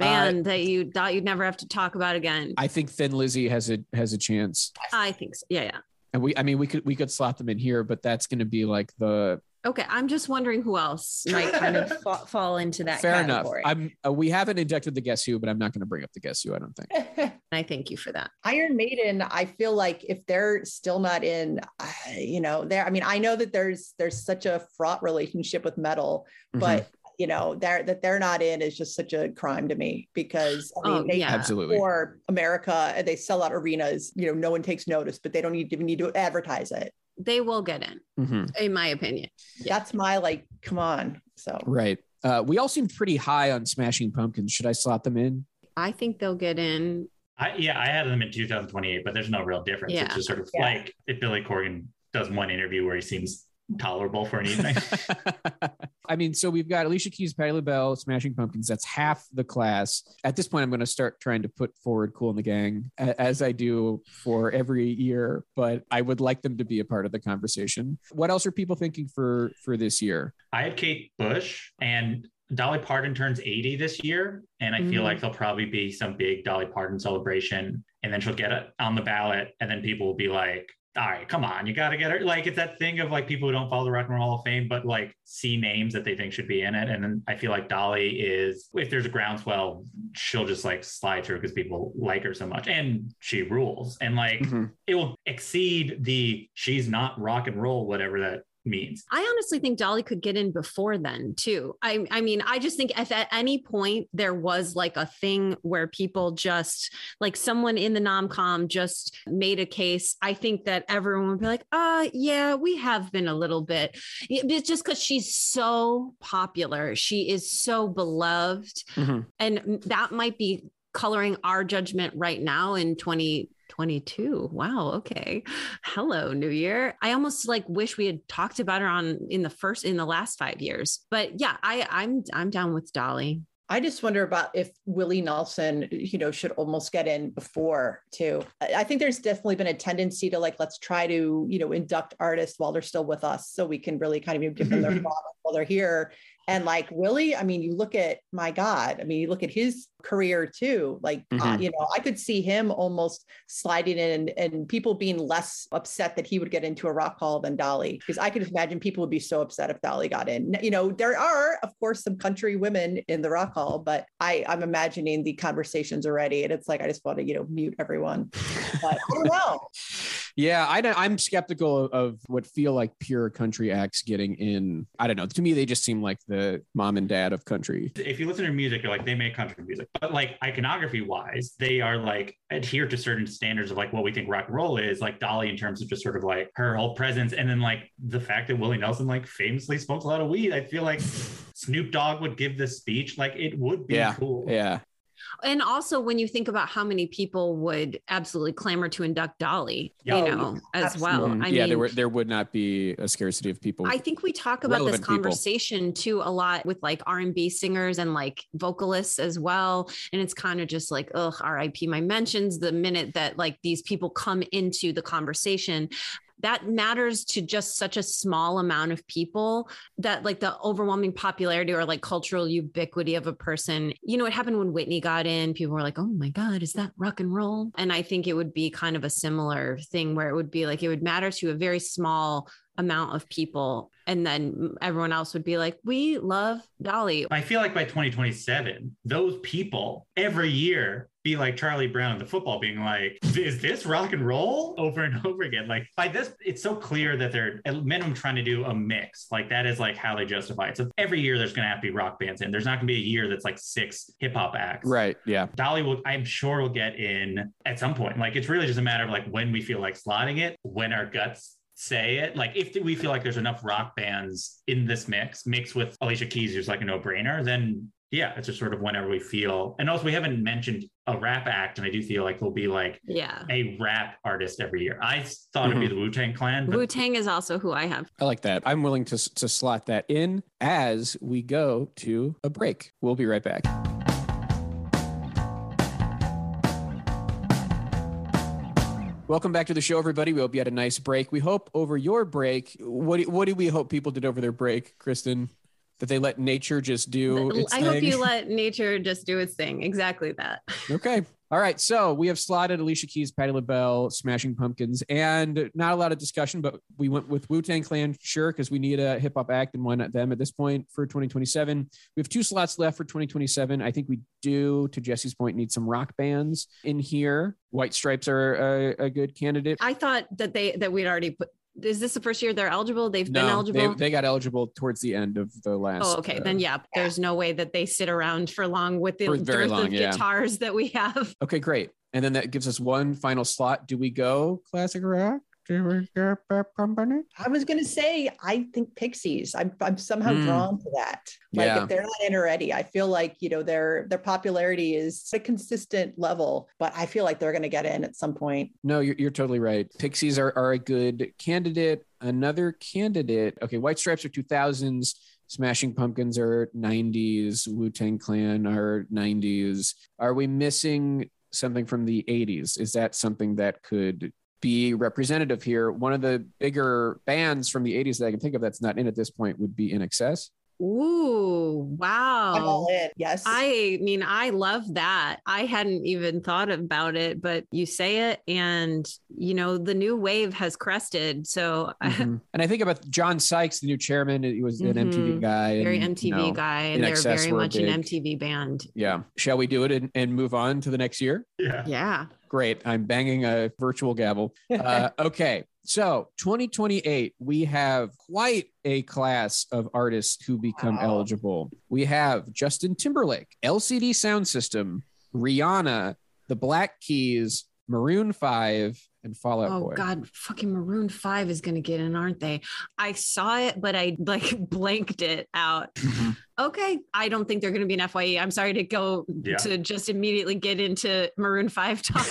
band that you thought you'd never have to talk about again? I, I think Thin Lizzy has a has a chance. I think so. Yeah, yeah. And we I mean we could we could slot them in here, but that's gonna be like the Okay. I'm just wondering who else might kind of <laughs> fa- fall into that fair category. enough. I'm uh, we haven't inducted the guess who, but I'm not gonna bring up the guess who, I don't think. <laughs> I thank you for that. Iron Maiden, I feel like if they're still not in, uh, you know, there. I mean, I know that there's there's such a fraught relationship with metal, Mhm. but you know, they're that they're not in is just such a crime to me because I mean, Oh, they yeah. absolutely. for America and they sell out arenas. You know, no one takes notice, but they don't even need to advertise it. They will get in, Mhm. in my opinion. Yeah. That's my like, come on. So Right. Uh, we all seem pretty high on Smashing Pumpkins. Should I slot them in? I think they'll get in. I, yeah, I had them in 2028, but there's no real difference. Yeah. It's just sort of Yeah. like if Billy Corgan does one interview where he seems tolerable for an <laughs> evening. I mean, so we've got Alicia Keys, Patti LaBelle, Smashing Pumpkins. That's half the class. At this point, I'm going to start trying to put forward Kool & the Gang as I do for every year, but I would like them to be a part of the conversation. What else are people thinking for for this year? I had Kate Bush and Dolly Parton turns 80 this year. And I feel Mhm. like there'll probably be some big Dolly Parton celebration. And then she'll get it on the ballot. And then people will be like, all right, come on, you got to get her. Like it's that thing of like people who don't follow the Rock and Roll Hall of Fame, but like see names that they think should be in it. And then I feel like Dolly is, if there's a groundswell, she'll just like slide through because people like her so much and she rules. And like mm-hmm. it will exceed the she's not rock and roll, whatever that means. I honestly think Dolly could get in before then too. I I mean, I just think if at any point there was like a thing where people just like someone in the nomcom just made a case, I think that everyone would be like, uh yeah, we have been a little bit. It's just because she's so popular. She is so beloved. Mhm. And that might be coloring our judgment right now in 2022. Wow. Okay. Hello, New Year. I almost like wish we had talked about her on in the first in the last five years. But yeah, I I'm I'm down with Dolly. I just wonder about if Willie Nelson, you know, should almost get in before too. I think there's definitely been a tendency to like, let's try to, you know, induct artists while they're still with us so we can really kind of give them their <laughs> while they're here. And like Willie, I mean, you look at my God, I mean, you look at his career too. Like, uh, mm-hmm. uh, you know, I could see him almost sliding in and, and people being less upset that he would get into a rock hall than Dolly, because I could imagine people would be so upset if Dolly got in. You know, there are, of course, some country women in the rock hall, but I, I'm imagining the conversations already. And it's like, I just want to, you know, mute everyone. But I don't know. <laughs> Yeah, I I'm skeptical of what feel like pure country acts getting in. I don't know. To me, they just seem like the mom and dad of country. If you listen to music, you're like they make country music, but like iconography wise, they are like adhere to certain standards of like what we think rock and roll is. Like Dolly, in terms of just sort of like her whole presence, and then like the fact that Willie Nelson like famously smokes a lot of weed. I feel like <laughs> Snoop Dogg would give this speech. Like it would be yeah, cool. Yeah. And also, when you think about how many people would absolutely clamor to induct Dolly, you oh, know, as absolutely. well. I yeah, mean, there were there would not be a scarcity of people. I think we talk about this conversation people. too a lot with like R and B singers and like vocalists as well, and it's kind of just like, ugh, R.I.P. My mentions the minute that like these people come into the conversation that matters to just such a small amount of people that like the overwhelming popularity or like cultural ubiquity of a person. You know it happened when whitney got in people were like oh my god is that rock and roll? And i think it would be kind of a similar thing where it would be like it would matter to a very small amount of people. And then everyone else would be like we love dolly. I feel like by 2027 those people every year be like Charlie Brown, the football, being like, is this rock and roll over and <laughs> over again? Like by this, it's so clear that they're at minimum trying to do a mix. Like that is like how they justify it. So every year there's going to have to be rock bands in. There's not going to be a year that's like six hip hop acts. Right. Yeah. Dolly will, I'm sure, will get in at some point. Like it's really just a matter of like when we feel like slotting it, when our guts say it. Like if we feel like there's enough rock bands in this mix, mixed with Alicia Keys, who's like a no-brainer, then yeah, it's just sort of whenever we feel. And also we haven't mentioned a rap act, and I do feel like there'll be like yeah a rap artist every year. I thought mm-hmm. it'd be the Wu Tang Clan. Wu Tang is also who I have. I like that. I'm willing to to slot that in as we go to a break. We'll be right back. Welcome back to the show, everybody. We hope you had a nice break. We hope over your break, what do, what do we hope people did over their break, Kristen? That they let nature just do. I thing? hope you let nature just do its thing. Exactly that. <laughs> Okay. All right, so we have slotted Alicia Keys, Patti LaBelle, Smashing Pumpkins, and not a lot of discussion, but we went with Wu Tang Clan, sure, because we need a hip hop act, and why not them at this point for 2027? We have two slots left for 2027. I think we do, to Jesse's point, need some rock bands in here. White Stripes are a, a good candidate. I thought that they that we'd already put is this the first year they're eligible? They've no, been eligible. They, they, got eligible towards the end of the last. Oh, okay. Uh, then yeah, there's no way that they sit around for long with the dearth long, of yeah. guitars that we have. Okay, great. And then that gives us one final slot. Do we go classic rock? I was going to say, I think Pixies. I'm, I'm somehow mm. drawn to that. Like yeah. if they're not in already, I feel like you know their their popularity is a consistent level, but I feel like they're going to get in at some point. No, you're, you're totally right. Pixies are are a good candidate. Another candidate. Okay, White Stripes are 2000s. Smashing Pumpkins are 90s. Wu Tang Clan are 90s. Are we missing something from the 80s? Is that something that could be representative here. One of the bigger bands from the 80s that I can think of that's not in at this point would be INXS. Ooh, wow. Yes. I mean, I love that. I hadn't even thought about it, but you say it and you know, the new wave has crested. So <laughs> mm-hmm. and I think about John Sykes, the new chairman, he was mm-hmm. an MTV guy. Very MTV you know, guy. And they're very much big, an MTV band. Yeah. Shall we do it and, and move on to the next year? Yeah. Yeah. Great. I'm banging a virtual gavel. Uh, <laughs> okay. So 2028, we have quite a class of artists who become wow. eligible. We have Justin Timberlake, LCD Sound System, Rihanna, the Black Keys, Maroon 5, and Fall Out oh, Boy. God, fucking Maroon 5 is going to get in, aren't they? I saw it, but I <laughs> like blanked it out. Mm-hmm. Okay. I don't think they're going to be an FYE. I'm sorry to go yeah. to just immediately get into Maroon 5 talk.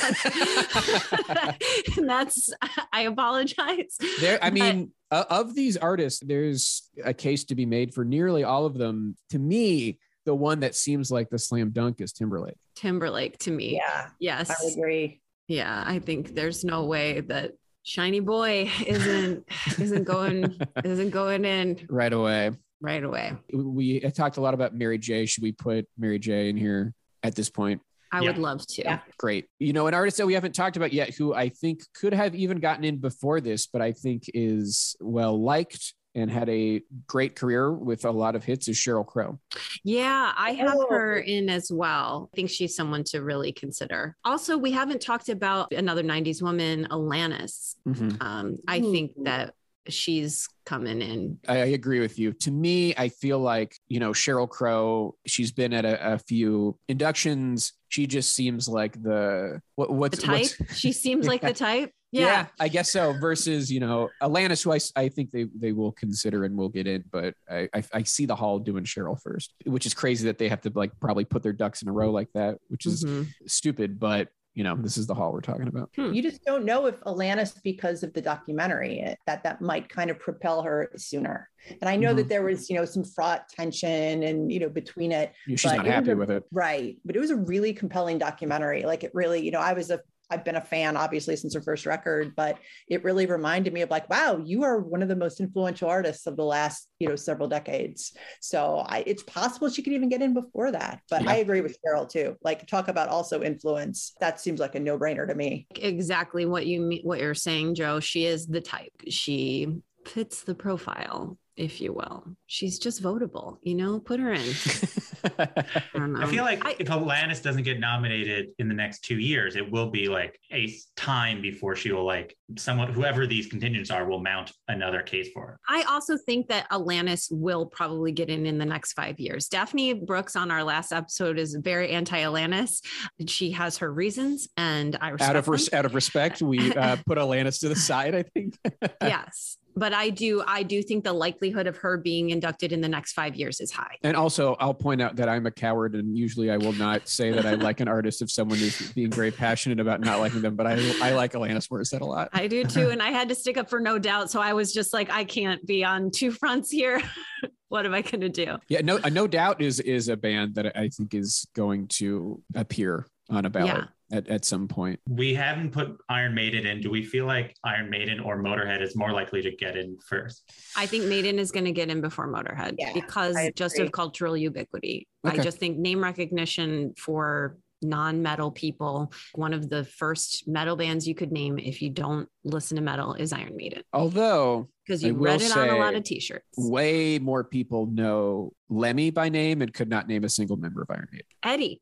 and <laughs> that's, I apologize. There, I mean, but, of these artists, there's a case to be made for nearly all of them. To me, the one that seems like the slam dunk is Timberlake. Timberlake to me. Yeah, Yes. I agree. Yeah, I think there's no way that shiny boy <laughs> isn't isn't going <laughs> isn't going in Right away. right away. We talked a lot about Mary J. Should we put Mary J. in here at this point? I Yeah. would love to. Yeah. Great. You know, an artist that we haven't talked about yet who I think could have even gotten in before this, but I think is well liked and had a great career with a lot of hits is Sheryl Crow. Yeah, I have Oh. her in as well. I think she's someone to really consider. Also, we haven't talked about another 90s woman, Alanis. Um, I think that she's coming in. I, I agree with you. To me, I feel like, you know, Sheryl Crow, she's been at a, a few inductions. She just seems like the what, The type. what's- She seems like the <laughs> type. Yeah. Yeah. I guess so. Versus, you know, Alanis, who I, I think they, they will consider and will get in, but I, I, I see the hall doing Sheryl first, which is crazy that they have to like probably put their ducks in a row like that, which is Mhm. stupid. But you know, this is the hall we're talking about. Hmm. You just don't know if Alanis, because of the documentary, that that might kind of propel her sooner. And I know Mhm. that there was, you know, some fraught tension and you know between it, She's But not it was happy a- with it. right? But it was a really compelling documentary. Like it really, you know, I was a I've been a fan obviously since her first record, but it really reminded me of like, wow, you are one of the most influential artists of the last, you know, several decades. So I, it's possible she could even get in before that. But Yeah. I agree with Carol too. Like talk about also influence. That seems like a no brainer to me. Exactly what you mean, what you're saying, Joe. She is the type. She fits the profile, if you will. She's just votable, you know, put her in. <laughs> I, I feel like I- if Alanis doesn't get nominated in the next two years, it will be like a time before she will like someone, whoever these contingents are, will mount another case for her. I also think that Alanis will probably get in in the next five years. Daphne Brooks on our last episode is very anti-Alanis. She has her reasons, and I respect out of res- out of respect, we uh, <laughs> put Alanis to the side. I think. yes, but I do I do think the likelihood of her being inducted in the next five years is high. And also, I'll point out that I'm a coward, and usually I will not say that I like an artist if someone is being very passionate about not liking them. But I I like Alanis Morissette a lot. I do too, and I had to stick up for No Doubt, so I was just like, I can't be on two fronts here. <laughs> what am I going to do? Yeah, no, no doubt is is a band that I think is going to appear on a ballot at, at some point. We haven't put Iron Maiden in. Do we feel like Iron Maiden or Motorhead is more likely to get in first? I think Maiden is going to get in before Motorhead Yeah, because just of cultural ubiquity. I just think name recognition for non-metal people one of the first metal bands you could name if you don't listen to metal is iron maiden Although because you will read it on a lot say of t-shirts way more people know Lemmy by name and could not name a single member of Iron Maiden. eddie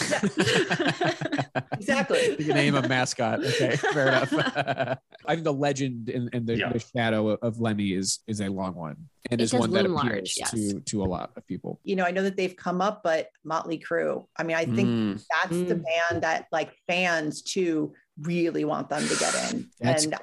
<laughs> Exactly. You can name a mascot. Okay, fair enough. <laughs> <laughs> I think the legend and, and the, Yeah. the shadow of, of Lemmy is is a long one and It is one that loom appeals large, yes. to to a lot of people. you know, I know that they've come up, but Motley Crue. I mean, I think Mm, that's the Mm. band that like fans too really want them to get in. That's- and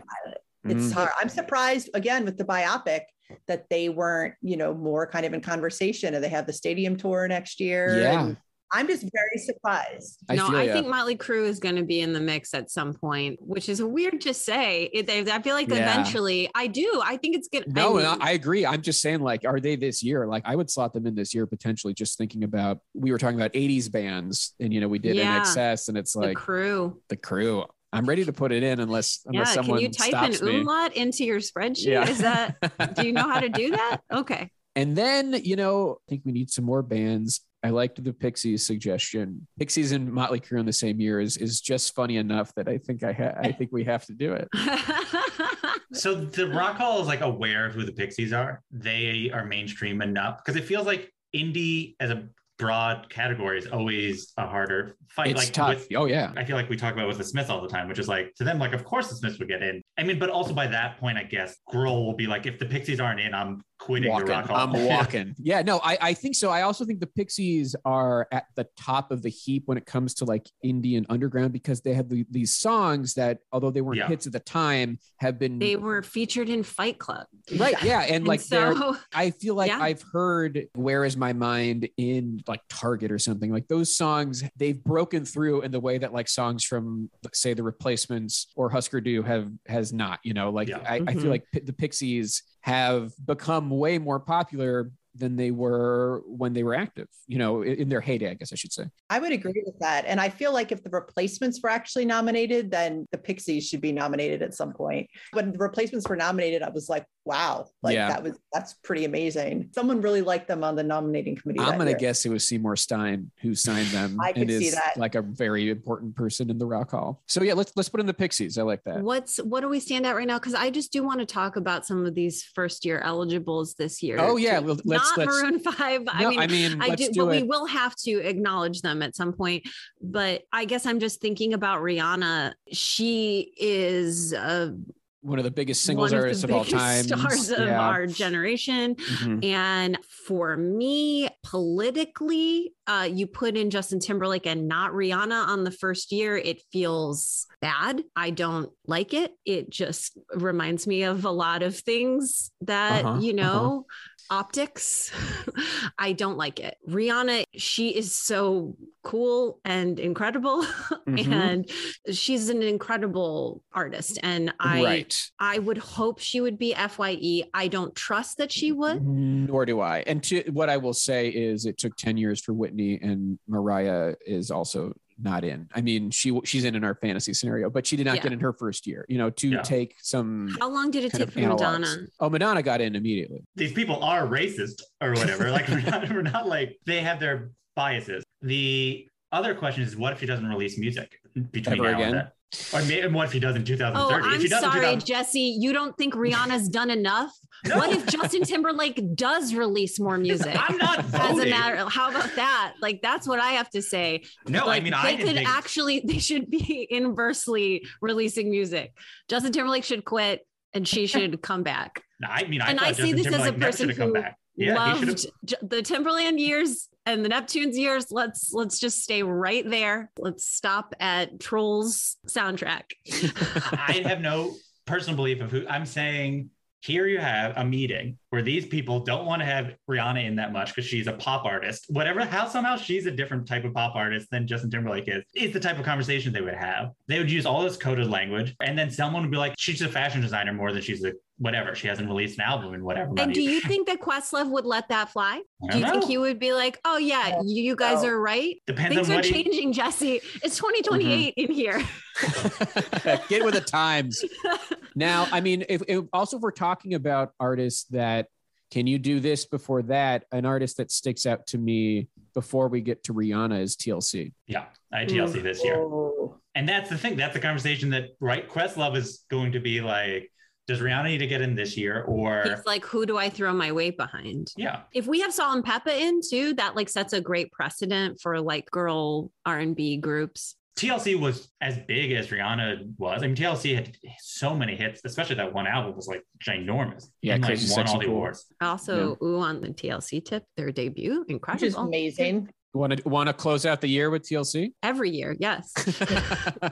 it's mm. hard. I'm surprised again with the biopic that they weren't, you know, more kind of in conversation and they have the stadium tour next year. Yeah. and I'm just very surprised. I no i ya. think motley crue is going to be in the mix at some point which is weird to say it, i feel like Yeah. eventually i do i think it's good No, I mean, I, I agree. I'm just saying, like, are they this year? Like, I would slot them in this year potentially. Just thinking about, we were talking about '80s bands, and you know, we did Yeah. an excess, and it's like the like crew the crew. I'm ready to put it in unless unless yeah someone can you type an stops me. umlaut into your spreadsheet Yeah. is that <laughs> do you know how to do that okay And then, you know, I think we need some more bands. I liked the Pixies suggestion. Pixies and Motley Crue in the same year is is just funny enough that I think I ha- I think we have to do it. <laughs> So the Rock Hall is like aware of who the Pixies are. They are mainstream enough because it feels like indie as a broad category is always a harder fight. It's like tough. with- oh yeah. I feel like we talk about with the Smiths all the time, which is like to them, like of course the Smiths would get in. I mean, but also by that point, I guess Grohl will be like, if the Pixies aren't in, I'm quitting walking. the Rock I'm <laughs> walking. yeah, no, I, I think so. I also think the Pixies are at the top of the heap when it comes to like Indian underground because they have the, these songs that, although they weren't Yeah. hits at the time, have been they were featured in fight club right. Yeah, and <laughs> and like they're so I feel like Yeah. I've heard Where Is My Mind in like Target or something. Like those songs, they've broken through in the way that like songs from say the replacements or Husker Du have has not, you know, like Yeah. I, I Mhm. feel like P- the Pixies have become way more popular than they were when they were active, you know, in, in their heyday, I guess I should say. I would agree with that. And I feel like if the replacements were actually nominated, then the Pixies should be nominated at some point. When the replacements were nominated, I was like, wow, like Yeah. that was that's pretty amazing. Someone really liked them on the nominating committee. I'm gonna guess it was Seymour Stein who signed them <laughs> I and see is that. like a very important person in the Rock Hall. So yeah, let's let's put in the Pixies. I like that. What's what do we stand at right now? Because I just do want to talk about some of these first year eligibles this year. Oh, yeah, too. well, let's- not let's- Maroon Five. I mean, I mean, I do, do but it. we will have to acknowledge them at some point. But I guess I'm just thinking about Rihanna. She is uh, One of the biggest singles one of artists the of all time. stars of Yeah. our generation. Mhm. And for me, politically, uh, you put in Justin Timberlake and not Rihanna on the first year, it feels bad. I don't like it. It just reminds me of a lot of things that, Uh-huh, you uh-huh. Optics. <laughs> I don't like it. Rihanna, she is so cool and incredible. <laughs> Mhm. and she's an incredible artist. And I right. I would hope she would be FYE. I don't trust that she would. Nor do I. And to, what I will say is, it took ten years for Whitney, and Mariah is also not in. I mean, she she's in in our fantasy scenario, but she did not Yeah. get in her first year. You know, to Yeah. take some How long did it take for analogs. Madonna? Oh, Madonna got in immediately. these people are racist or whatever. Like we're not, we're not like they have their biases. The other question is, what if she doesn't release music between Ever now again? and then? Or maybe what if he does in 2030? Oh, I'm sorry, 2000 Jesse. You don't think Rihanna's done enough? <laughs> No. What if Justin Timberlake does release more music? I'm not As a voting. matter, how about that? Like that's what I have to say. No, like, I mean they I could think actually, they should be <laughs> inversely releasing music. Justin Timberlake should quit, and she should come back. I mean I and I see Justin this as a person who back. Yeah, he should have. loved the Timbaland years and the Neptunes years. Let's let's just stay right there. Let's stop at Trolls soundtrack. <laughs> I have no personal belief of who I'm saying. Here you have a meeting where these people don't want to have Rihanna in that much because she's a pop artist. Whatever, how somehow she's a different type of pop artist than Justin Timberlake is, is the type of conversation they would have. They would use all this coded language, and then someone would be like, "She's a fashion designer more than she's a whatever. She hasn't released an album in whatever." And do you think that Questlove would let that fly? <laughs> Do don't you think he would be like, "Oh yeah, you, you guys No. are right. Depends Things on are what he, changing, Jesse. It's 2028 Mm-hmm. in here." <laughs> <laughs> Get with the times. Now, I mean, if, if also if we're talking about artists that can you do this before that, an artist that sticks out to me before we get to Rihanna is TLC. yeah, I TLC this year. Oh. And that's the thing. That's the conversation that right Questlove is going to be like, does Rihanna need to get in this year? Or He's like, "Who do I throw my weight behind?" yeah, If we have Salt and Pepa in too, that like sets a great precedent for like girl R&B groups. TLC was as big as Rihanna was. I mean, TLC had so many hits, especially that one album was like ginormous. Yeah, and like Crazy, won Sexy, all the Cool. awards. Also, ooh, on the TLC tip, their debut, in crash. Which is amazing. Want to want to close out the year with TLC? Every year, yes. <laughs>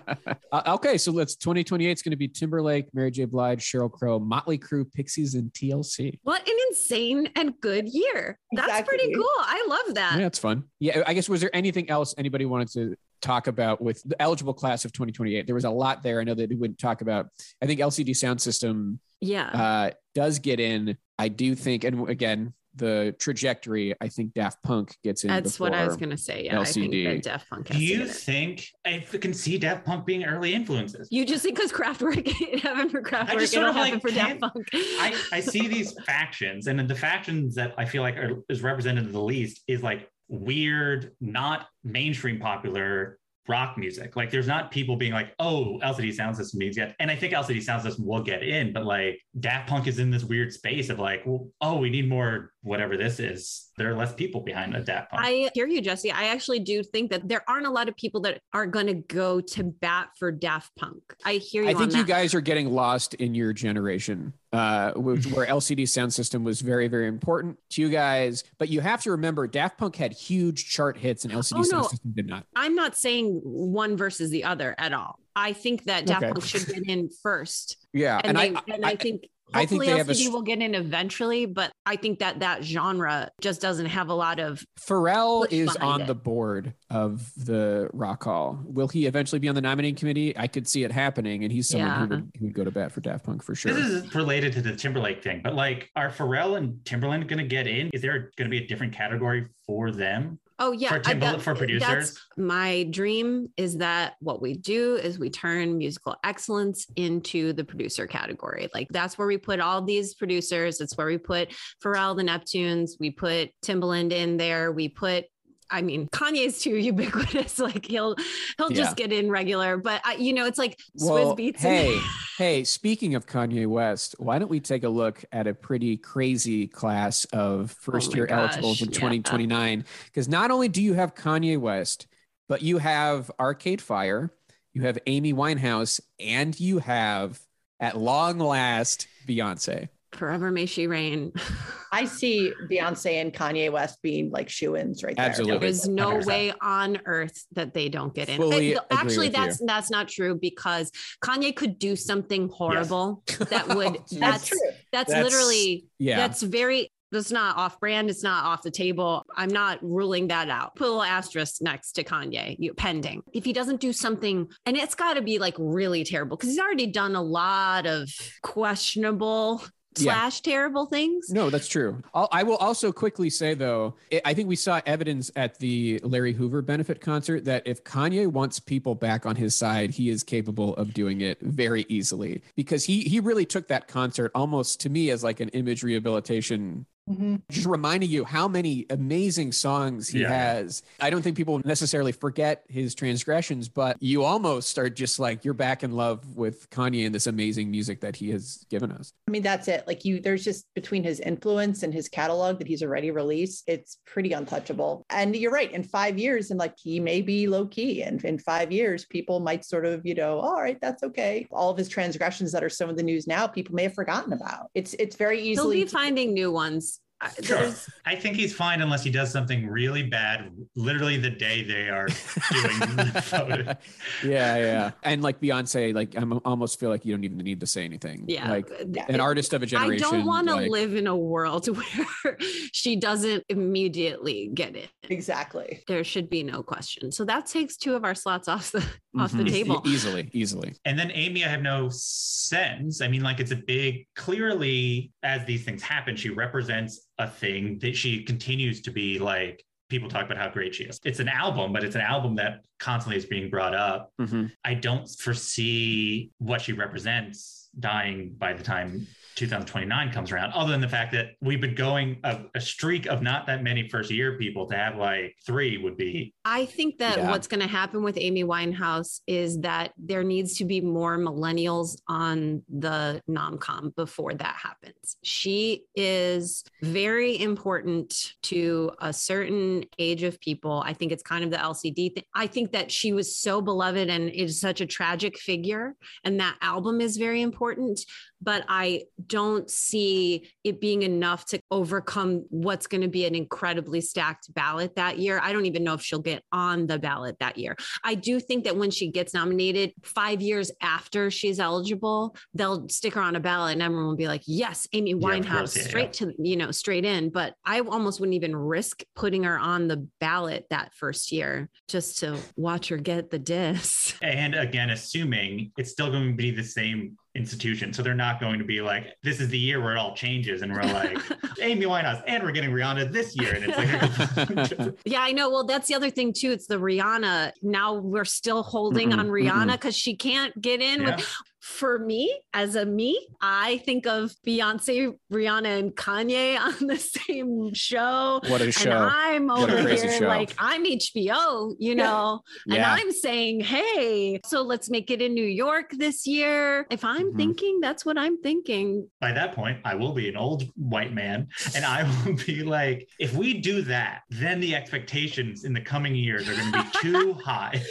Uh, okay, so let's 2028 is going to be Timberlake, Mary J. Blige, Sheryl Crow, Motley Crue, Pixies, and TLC. What an insane and good year. That's pretty cool. I love that. Yeah, it's fun. Yeah, I guess was there anything else anybody wanted to talk about with the eligible class of 2028? There was a lot there. I know that we wouldn't talk about. I think LCD Sound System Yeah. uh, does get in. I do think, and again, the trajectory. I think Daft Punk gets in. That's what I was going to say. Yeah. I think LCD. that Daft Punk has Do you it. think I can see Daft Punk being early influences? You just think because Kraftwerk <laughs> it happened for Kraftwerk, just sort it'll of, happen like, for Daft Punk. I, I see these <laughs> factions, and the factions that I feel like are, is represented the least is like weird, not mainstream popular rock music. Like there's not people being like, oh, LCD Sound System needs yet. And I think LCD Sound System will get in, but like Daft Punk is in this weird space of like, well, oh, we need more whatever this is. There are less people behind a Daft Punk. I hear you, Jesse. I actually do think that there aren't a lot of people that are going to go to bat for Daft Punk. I hear you. I think on you guys are getting lost in your generation, uh, which, <laughs> where LCD sound system was very, very important to you guys. But you have to remember, Daft Punk had huge chart hits, and LCD Oh, sound no. system did not. I'm not saying one versus the other at all. I think that Daft Okay. Punk should get in first. Yeah, And, and, they, I, and I, I think I think Hopefully they have a LCD str- will get in eventually, but I think that that genre just doesn't have a lot of. Pharrell is on it. the board of the Rock Hall. Will he eventually be on the nominating committee? I could see it happening, and he's someone who, would, who would go to bat for Daft Punk for sure. This is related to the Timberlake thing, but like, are Pharrell and Timbaland going to get in? Is there going to be a different category for them? Oh yeah, For I- Timbaland- that- for producers? That's my dream is that what we do is we turn musical excellence into the producer category. Like that's where we put all these producers. It's where we put Pharrell, the Neptunes. We put Timbaland in there. We put. I mean, Kanye's too <laughs> ubiquitous. Like he'll he'll Yeah. just get in regular, but I, you know, it's like Swizz well, Beats. hey, <laughs> hey, speaking of Kanye West, why don't we take a look at a pretty crazy class of oh first my year eligibles in yeah. 2029? Because not only do you have Kanye West, but you have Arcade Fire, you have Amy Winehouse, and you have, at long last, Beyonce. Forever may she reign. <laughs> I see Beyonce and Kanye West being like shoe-ins right there. Absolutely. There's no 100%. way on earth that they don't get in. Fully And Actually, with you. that's that's not true because Kanye could do something horrible <laughs> that would Oh. That's that's true. that's, That's- literally Yeah. that's very that's not off brand. It's not off the table. I'm not ruling that out. Put a little asterisk next to Kanye, you pending. If he doesn't do something, and it's got to be like really terrible because he's already done a lot of questionable Yeah. slash terrible things. No, that's true. I'll, I will also quickly say, though, I- I think we saw evidence at the Larry Hoover benefit concert that if Kanye wants people back on his side, he is capable of doing it very easily because he he really took that concert almost to me as like an image rehabilitation. Mhm. Just reminding you how many amazing songs he Yeah. has. I don't think people necessarily forget his transgressions, but you almost are just like you're back in love with Kanye and this amazing music that he has given us. I mean, that's it. Like you, there's just between his influence and his catalog that he's already released, it's pretty untouchable. And you're right. In five years, and like he may be low key, and in five years, people might sort of, you know, all right, that's okay. All of his transgressions that are some of the news now, people may have forgotten about. It's it's very He'll easily. be finding new ones. I- Sure. I think he's fine unless he does something really bad, literally the day they are doing <laughs> the photo. yeah, yeah. And like Beyonce, like I'm almost feel like you don't even need to say anything. Yeah. Like Yeah. an artist of a generation. I don't want to like, live in a world <laughs> where she doesn't immediately get it. exactly. There should be no question. So that takes two of our slots off the off the mhm, e- table. easily, easily. And then Amy, I have no sense. I mean, like it's a big, clearly, as these things happen, she represents a thing that she continues to be like, people talk about how great she is. It's an album, but it's an album that constantly is being brought up. Mhm. I don't foresee what she represents dying by the time 2029 comes around, other than the fact that we've been going a, a streak of not that many first year people to have like three would be I think that Yeah. what's going to happen with Amy Winehouse is that there needs to be more millennials on the nomcom before that happens. She is very important to a certain age of people. I think it's kind of the LCD thing. I think that she was so beloved and is such a tragic figure, and that album is very important. But I don't see it being enough to overcome what's going to be an incredibly stacked ballot that year. I don't even know if she'll get on the ballot that year. I do think that when she gets nominated, five years after she's eligible, they'll stick her on a ballot and everyone will be like, yes, Amy Yeah, Winehouse, course, yeah, straight to, you know, straight in. But I almost wouldn't even risk putting her on the ballot that first year just to watch her get the diss. and again assuming it's still going to be the same institution so they're not going to be like this is the year where it all changes and we're like <laughs> amy winehouse and we're getting rihanna this year and it's like <laughs> <laughs> Yeah, I know. Well, that's the other thing too. It's the Rihanna. Now we're still holding Mm-mm, on Rihanna because she can't get in Yeah. with. For me, as a me, I think of Beyonce, Rihanna, and Kanye <laughs> on the same show. What a And show. I'm over here show. like I'm HBO, you know, and Yeah. I'm saying, hey, so let's make it in New York this year. If I'm Mhm. thinking, that's what I'm thinking. by that point i will be an old white man and i <laughs> will be like if we do that then the expectations in the coming years are going to be <laughs> too high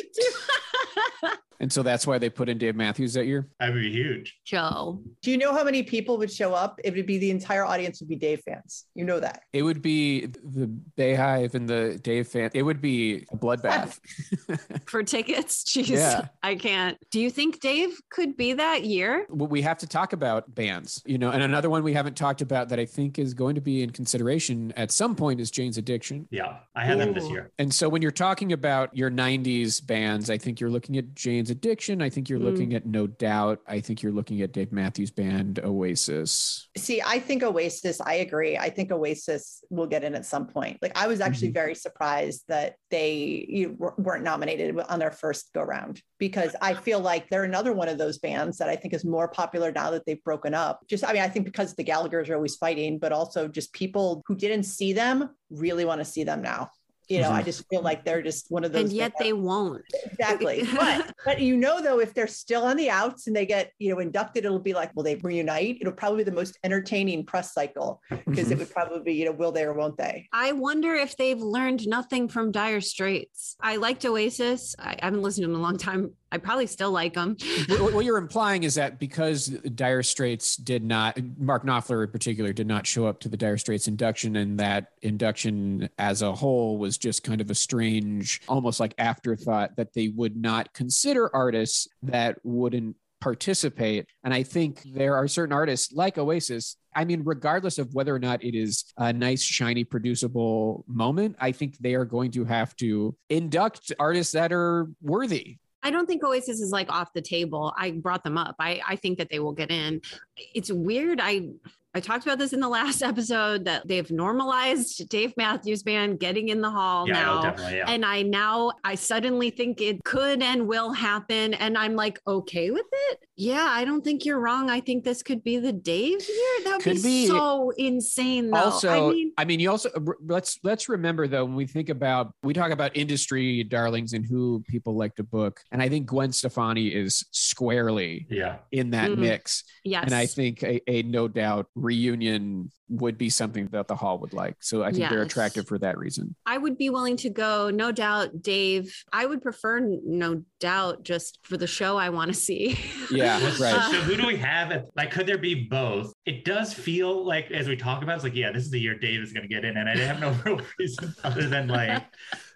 And so that's why they put in Dave Matthews that year. That would be huge. Joe. Do you know how many people would show up? It would be the entire audience would be Dave fans. You know that. It would be the BeyHive and the Dave fan. It would be a bloodbath. <laughs> For tickets, <laughs> jeez, Yeah. I can't. Do you think Dave could be that year? Well, we have to talk about bands, you know, and another one we haven't talked about that I think is going to be in consideration at some point is Jane's Addiction. Yeah, I had them this year. And so when you're talking about your 90s bands, I think you're looking at Jane's Addiction. I think you're Mm. looking at No Doubt. I think you're looking at Dave Matthews Band, Oasis. See, I think Oasis, I agree. I think Oasis will get in at some point. Like, I was actually Mhm. very surprised that they you weren't nominated on their first go round because I feel like they're another one of those bands that I think is more popular now that they've broken up. Just, I mean, I think because the Gallaghers are always fighting, but also just people who didn't see them really want to see them now. You know, I mm-hmm. just feel like they're just one of those. And yet bands- they won't. exactly <laughs> but but you know though if they're still on the outs and they get you know inducted it'll be like will they reunite it'll probably be the most entertaining press cycle because it mm-hmm. would probably be you know will they or won't they I wonder if they've learned nothing from Dire Straits. I liked Oasis. I I haven't listened to them in a long time. I probably still like them. what, what you're <laughs> implying is that because Dire Straits did not, Mark Knopfler in particular, did not show up to the Dire Straits induction, and that induction as a whole was just kind of a strange, almost like afterthought that they would not consider artists that wouldn't participate. And I think there are certain artists like Oasis. I mean, regardless of whether or not it is a nice, shiny, producible moment, I think they are going to have to induct artists that are worthy. I don't think Oasis is like off the table. I brought them up. I, I think that they will get in. It's weird. I I talked about this in the last <laughs> episode that they've normalized Dave Matthews Band getting in the hall Yeah, now. no, definitely. Yeah. And I now I suddenly think it could and will happen. And I'm like, okay with it. Yeah, I don't think you're wrong. I think this could be the Dave year. That would Could be, be. so insane though. also I mean, you also let's let's remember though when we think about we talk about industry darlings and who people like to book and i think gwen stefani is squarely yeah. in that Mhm. mix yes. and i think a, a no doubt reunion would be something that the hall would like so i think they're attractive for that reason I would be willing to go, no doubt, Dave. I would prefer no doubt just for the show I want to see. <laughs> <laughs> Yeah, Well, right. So who do we have? At, like, could there be both? It does feel like, as we talk about, it's like, yeah, this is the year Dave is going to get in, and I have no <laughs> real reason other than like,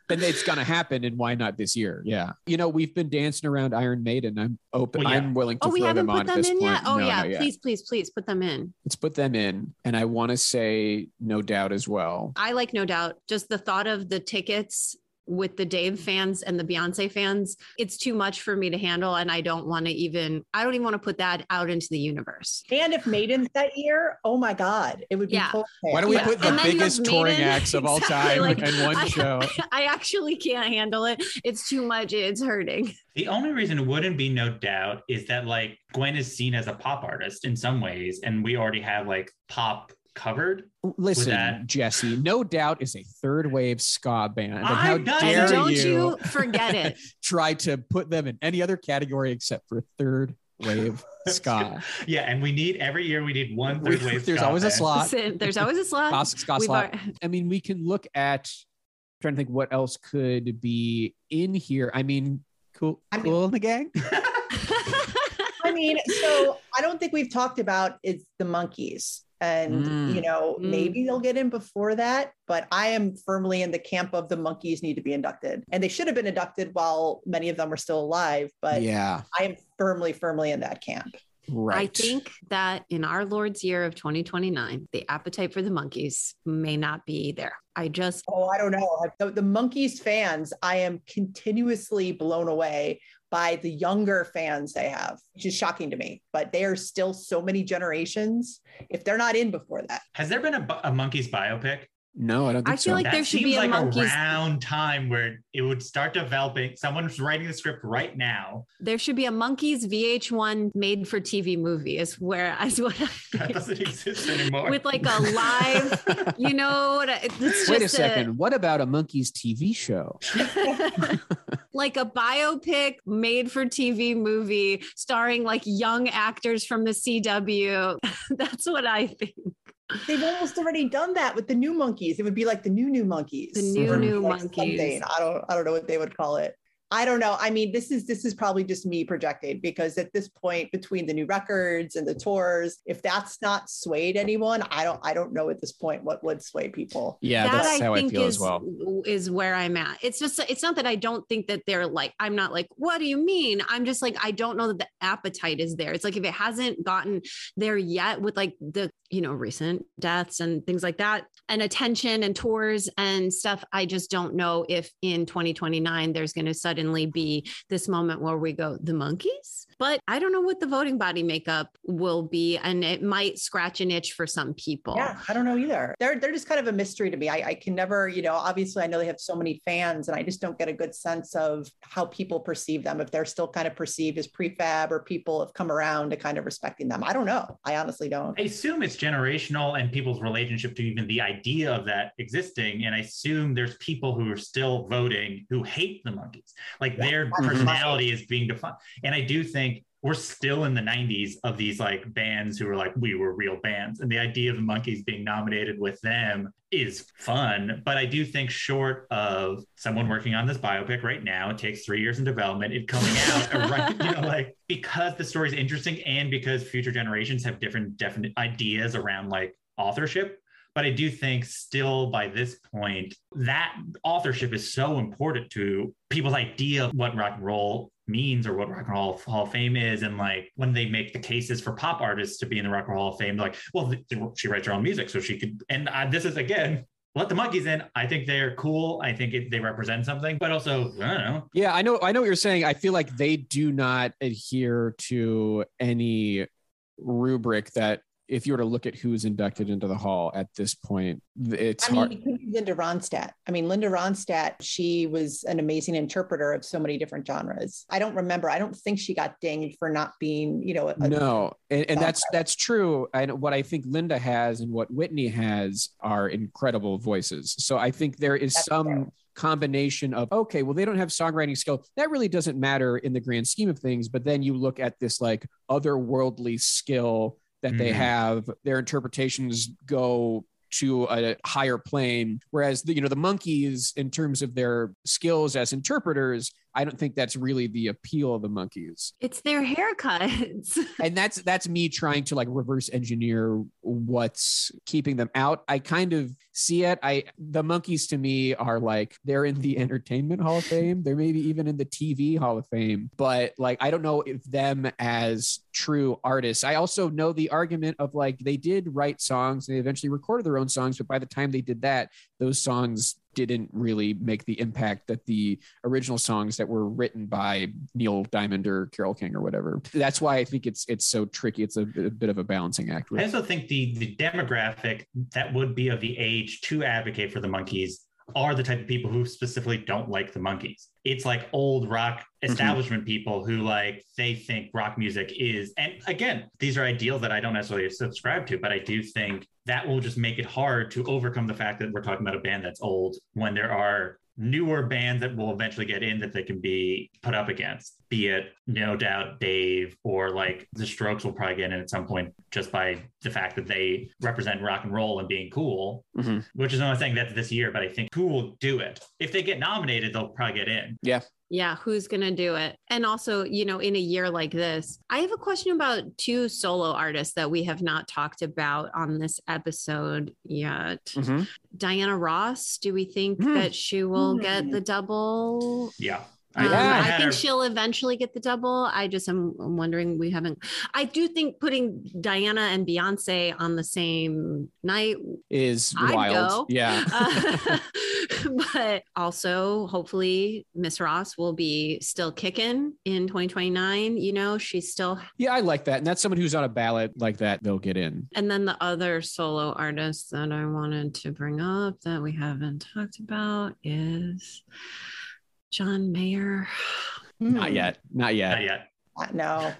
then it's going to happen and why not this year yeah you know we've been dancing around iron maiden i'm open Well, yeah. i'm willing to oh, we throw haven't them on put at this in point yet? Oh, No, yeah. Please, please, please put them in. let's put them in and i want to say no doubt as well I like no doubt. Just the thought of the tickets with the Dave fans and the Beyonce fans, it's too much for me to handle. And I don't want to even, I don't even want to put that out into the universe. and if maiden's that year oh my god it would be Yeah. total Why don't we chaos. put the And biggest have touring Maiden. acts of all Exactly, time like, in one I- show? <laughs> I actually can't handle it. It's too much. It's hurting. the only reason it wouldn't be no doubt is that like Gwen is seen as a pop artist in some ways, and we already have like pop covered. Listen, that- Jesse, no doubt is a third wave ska band. And I how dare don't you, you forget it. <laughs> try to put them in any other category except for third wave <laughs> ska? Yeah, and we need every year we need one third wave. There's ska always a slot. Listen, there's always a slot. Ska, ska slot. al- I mean, we can look at trying to think what else could be in here. I mean, cool, I mean- Kool & the Gang. <laughs> i mean so i don't think we've talked about is the Monkees and Mm. you know Mm. maybe they'll get in before that but i am firmly in the camp of the Monkees need to be inducted and they should have been inducted while many of them are still alive but yeah, i am firmly firmly in that camp right. I think that in our Lord's year of 2029, the appetite for the Monkees may not be there. I just, Oh, I don't know. The, the Monkees fans, I am continuously blown away by the younger fans they have, which is shocking to me. But they are still so many generations. If they're not in before that, Has there been a, a Monkees biopic? no, I don't think I feel so. like that there should seems be a like Monkees- around time where it would start developing. Someone's writing the script right now. there should be a Monkees VH1 made for TV movie, is where, <laughs> is what That I, doesn't exist anymore. with like a live, <laughs> you know, what I- it's Wait a just second. What about a Monkees TV show? <laughs> like a biopic made for TV movie starring like young actors from the CW. <laughs> That's what I think. they've almost already done that with the new Monkees. It would be like the new new Monkees. The new, new like Monkees. something. I don't I don't know what they would call it. I don't know. I mean, this is this is probably just me projecting because at this point, between the new records and the tours, if that's not swayed anyone, I don't I don't know at this point what would sway people. Yeah, that that's I how I think feel is as well. is where I'm at. It's just it's not that I don't think that they're like I'm not like what do you mean? I'm just like I don't know that the appetite is there. It's like if it hasn't gotten there yet with like the you know recent deaths and things like that and attention and tours and stuff, I just don't know if in 2029 there's going to suddenly be this moment where we go the Monkees. But I don't know what the voting body makeup will be, and it might scratch an itch for some people. Yeah, I don't know either. They're they're just kind of a mystery to me. I, I can never, you know, obviously I know they have so many fans, and I just don't get a good sense of how people perceive them. If they're still kind of perceived as prefab, or people have come around to kind of respecting them. I don't know. I honestly don't. I assume it's generational and people's relationship to even the idea of that existing. And I assume there's people who are still voting who hate the Monkees. Like their Mhm. personality is being defined. And I do think we're still in the 90s of these like bands who were like, we were real bands. And the idea of the Monkees being nominated with them is fun. But I do think, short of someone working on this biopic right now, it takes three years in development, it coming out, around, you know, like because the story is interesting and because future generations have different definite ideas around like authorship. But I do think still by this point, that authorship is so important to people's idea of what rock and roll means or what rock and roll hall of fame is and like when they make the cases for pop artists to be in the rock and roll hall of fame like well she writes her own music so she could and I, this is again let the Monkees in i think they're cool i think it, they represent something but also i don't know Yeah, I know. I know what you're saying. I feel like they do not adhere to any rubric that, if you were to look at who's inducted into the hall at this point, it's I mean, hard. you could use Linda Ronstadt. I mean, Linda Ronstadt, she was an amazing interpreter of so many different genres. I don't remember. I don't think she got dinged for not being, you know, a, no, and, and that's that's true. And what I think Linda has and what Whitney has are incredible voices. So I think there is That's some fair. combination of okay, well they don't have songwriting skill. That really doesn't matter in the grand scheme of things. But then you look at this like otherworldly skill that they Mhm. have. Their interpretations go to a higher plane whereas the you know the Monkees in terms of their skills as interpreters i don't think that's really the appeal of the Monkees. It's their haircuts. <laughs> and that's that's me trying to like reverse engineer what's keeping them out. I kind of see it. I the Monkees to me are like they're in the entertainment hall of fame. They're maybe even in the tv hall of fame. But like i don't know if them as true artists. I also know the argument of like they did write songs. And they eventually recorded their own songs. But by the time they did that those songs didn't really make the impact that the original songs that were written by Neil Diamond or Carole King or whatever. That's why I think it's it's so tricky. It's a, a bit of a balancing act. I also think the the demographic that would be of the age to advocate for the Monkees are the type of people who specifically don't like the Monkees. It's like old rock mm-hmm. establishment people who like they think rock music is and again, these are ideals that I don't necessarily subscribe to, but I do think that will just make it hard to overcome the fact that we're talking about a band that's old when there are newer bands that will eventually get in that they can be put up against, be it no doubt Dave or like the Strokes will probably get in at some point just by the fact that they represent rock and roll and being cool, Mhm. which is not saying that's this year, but I think who will do it? If they get nominated, they'll probably get in. yeah, who's going to do it? And also, you know, in a year like this, I have a question about two solo artists that we have not talked about on this episode yet. Mhm. Diana Ross, do we think Hmm. that she will get Hmm. the double? Yeah. Um, Yeah. I think her- she'll eventually get the double. I just am I'm wondering. We haven't. I do think putting Diana and Beyonce on the same night Is I'd wild. go. Yeah. Uh, <laughs> but also, hopefully, Miss Ross will be still kicking in 2029. You know, she's still. yeah, I like that. And that's someone who's on a ballot like that, they'll get in. And then the other solo artist that I wanted to bring up that we haven't talked about is John Mayer. Not Hmm. yet. Not yet. Not yet. Uh, No.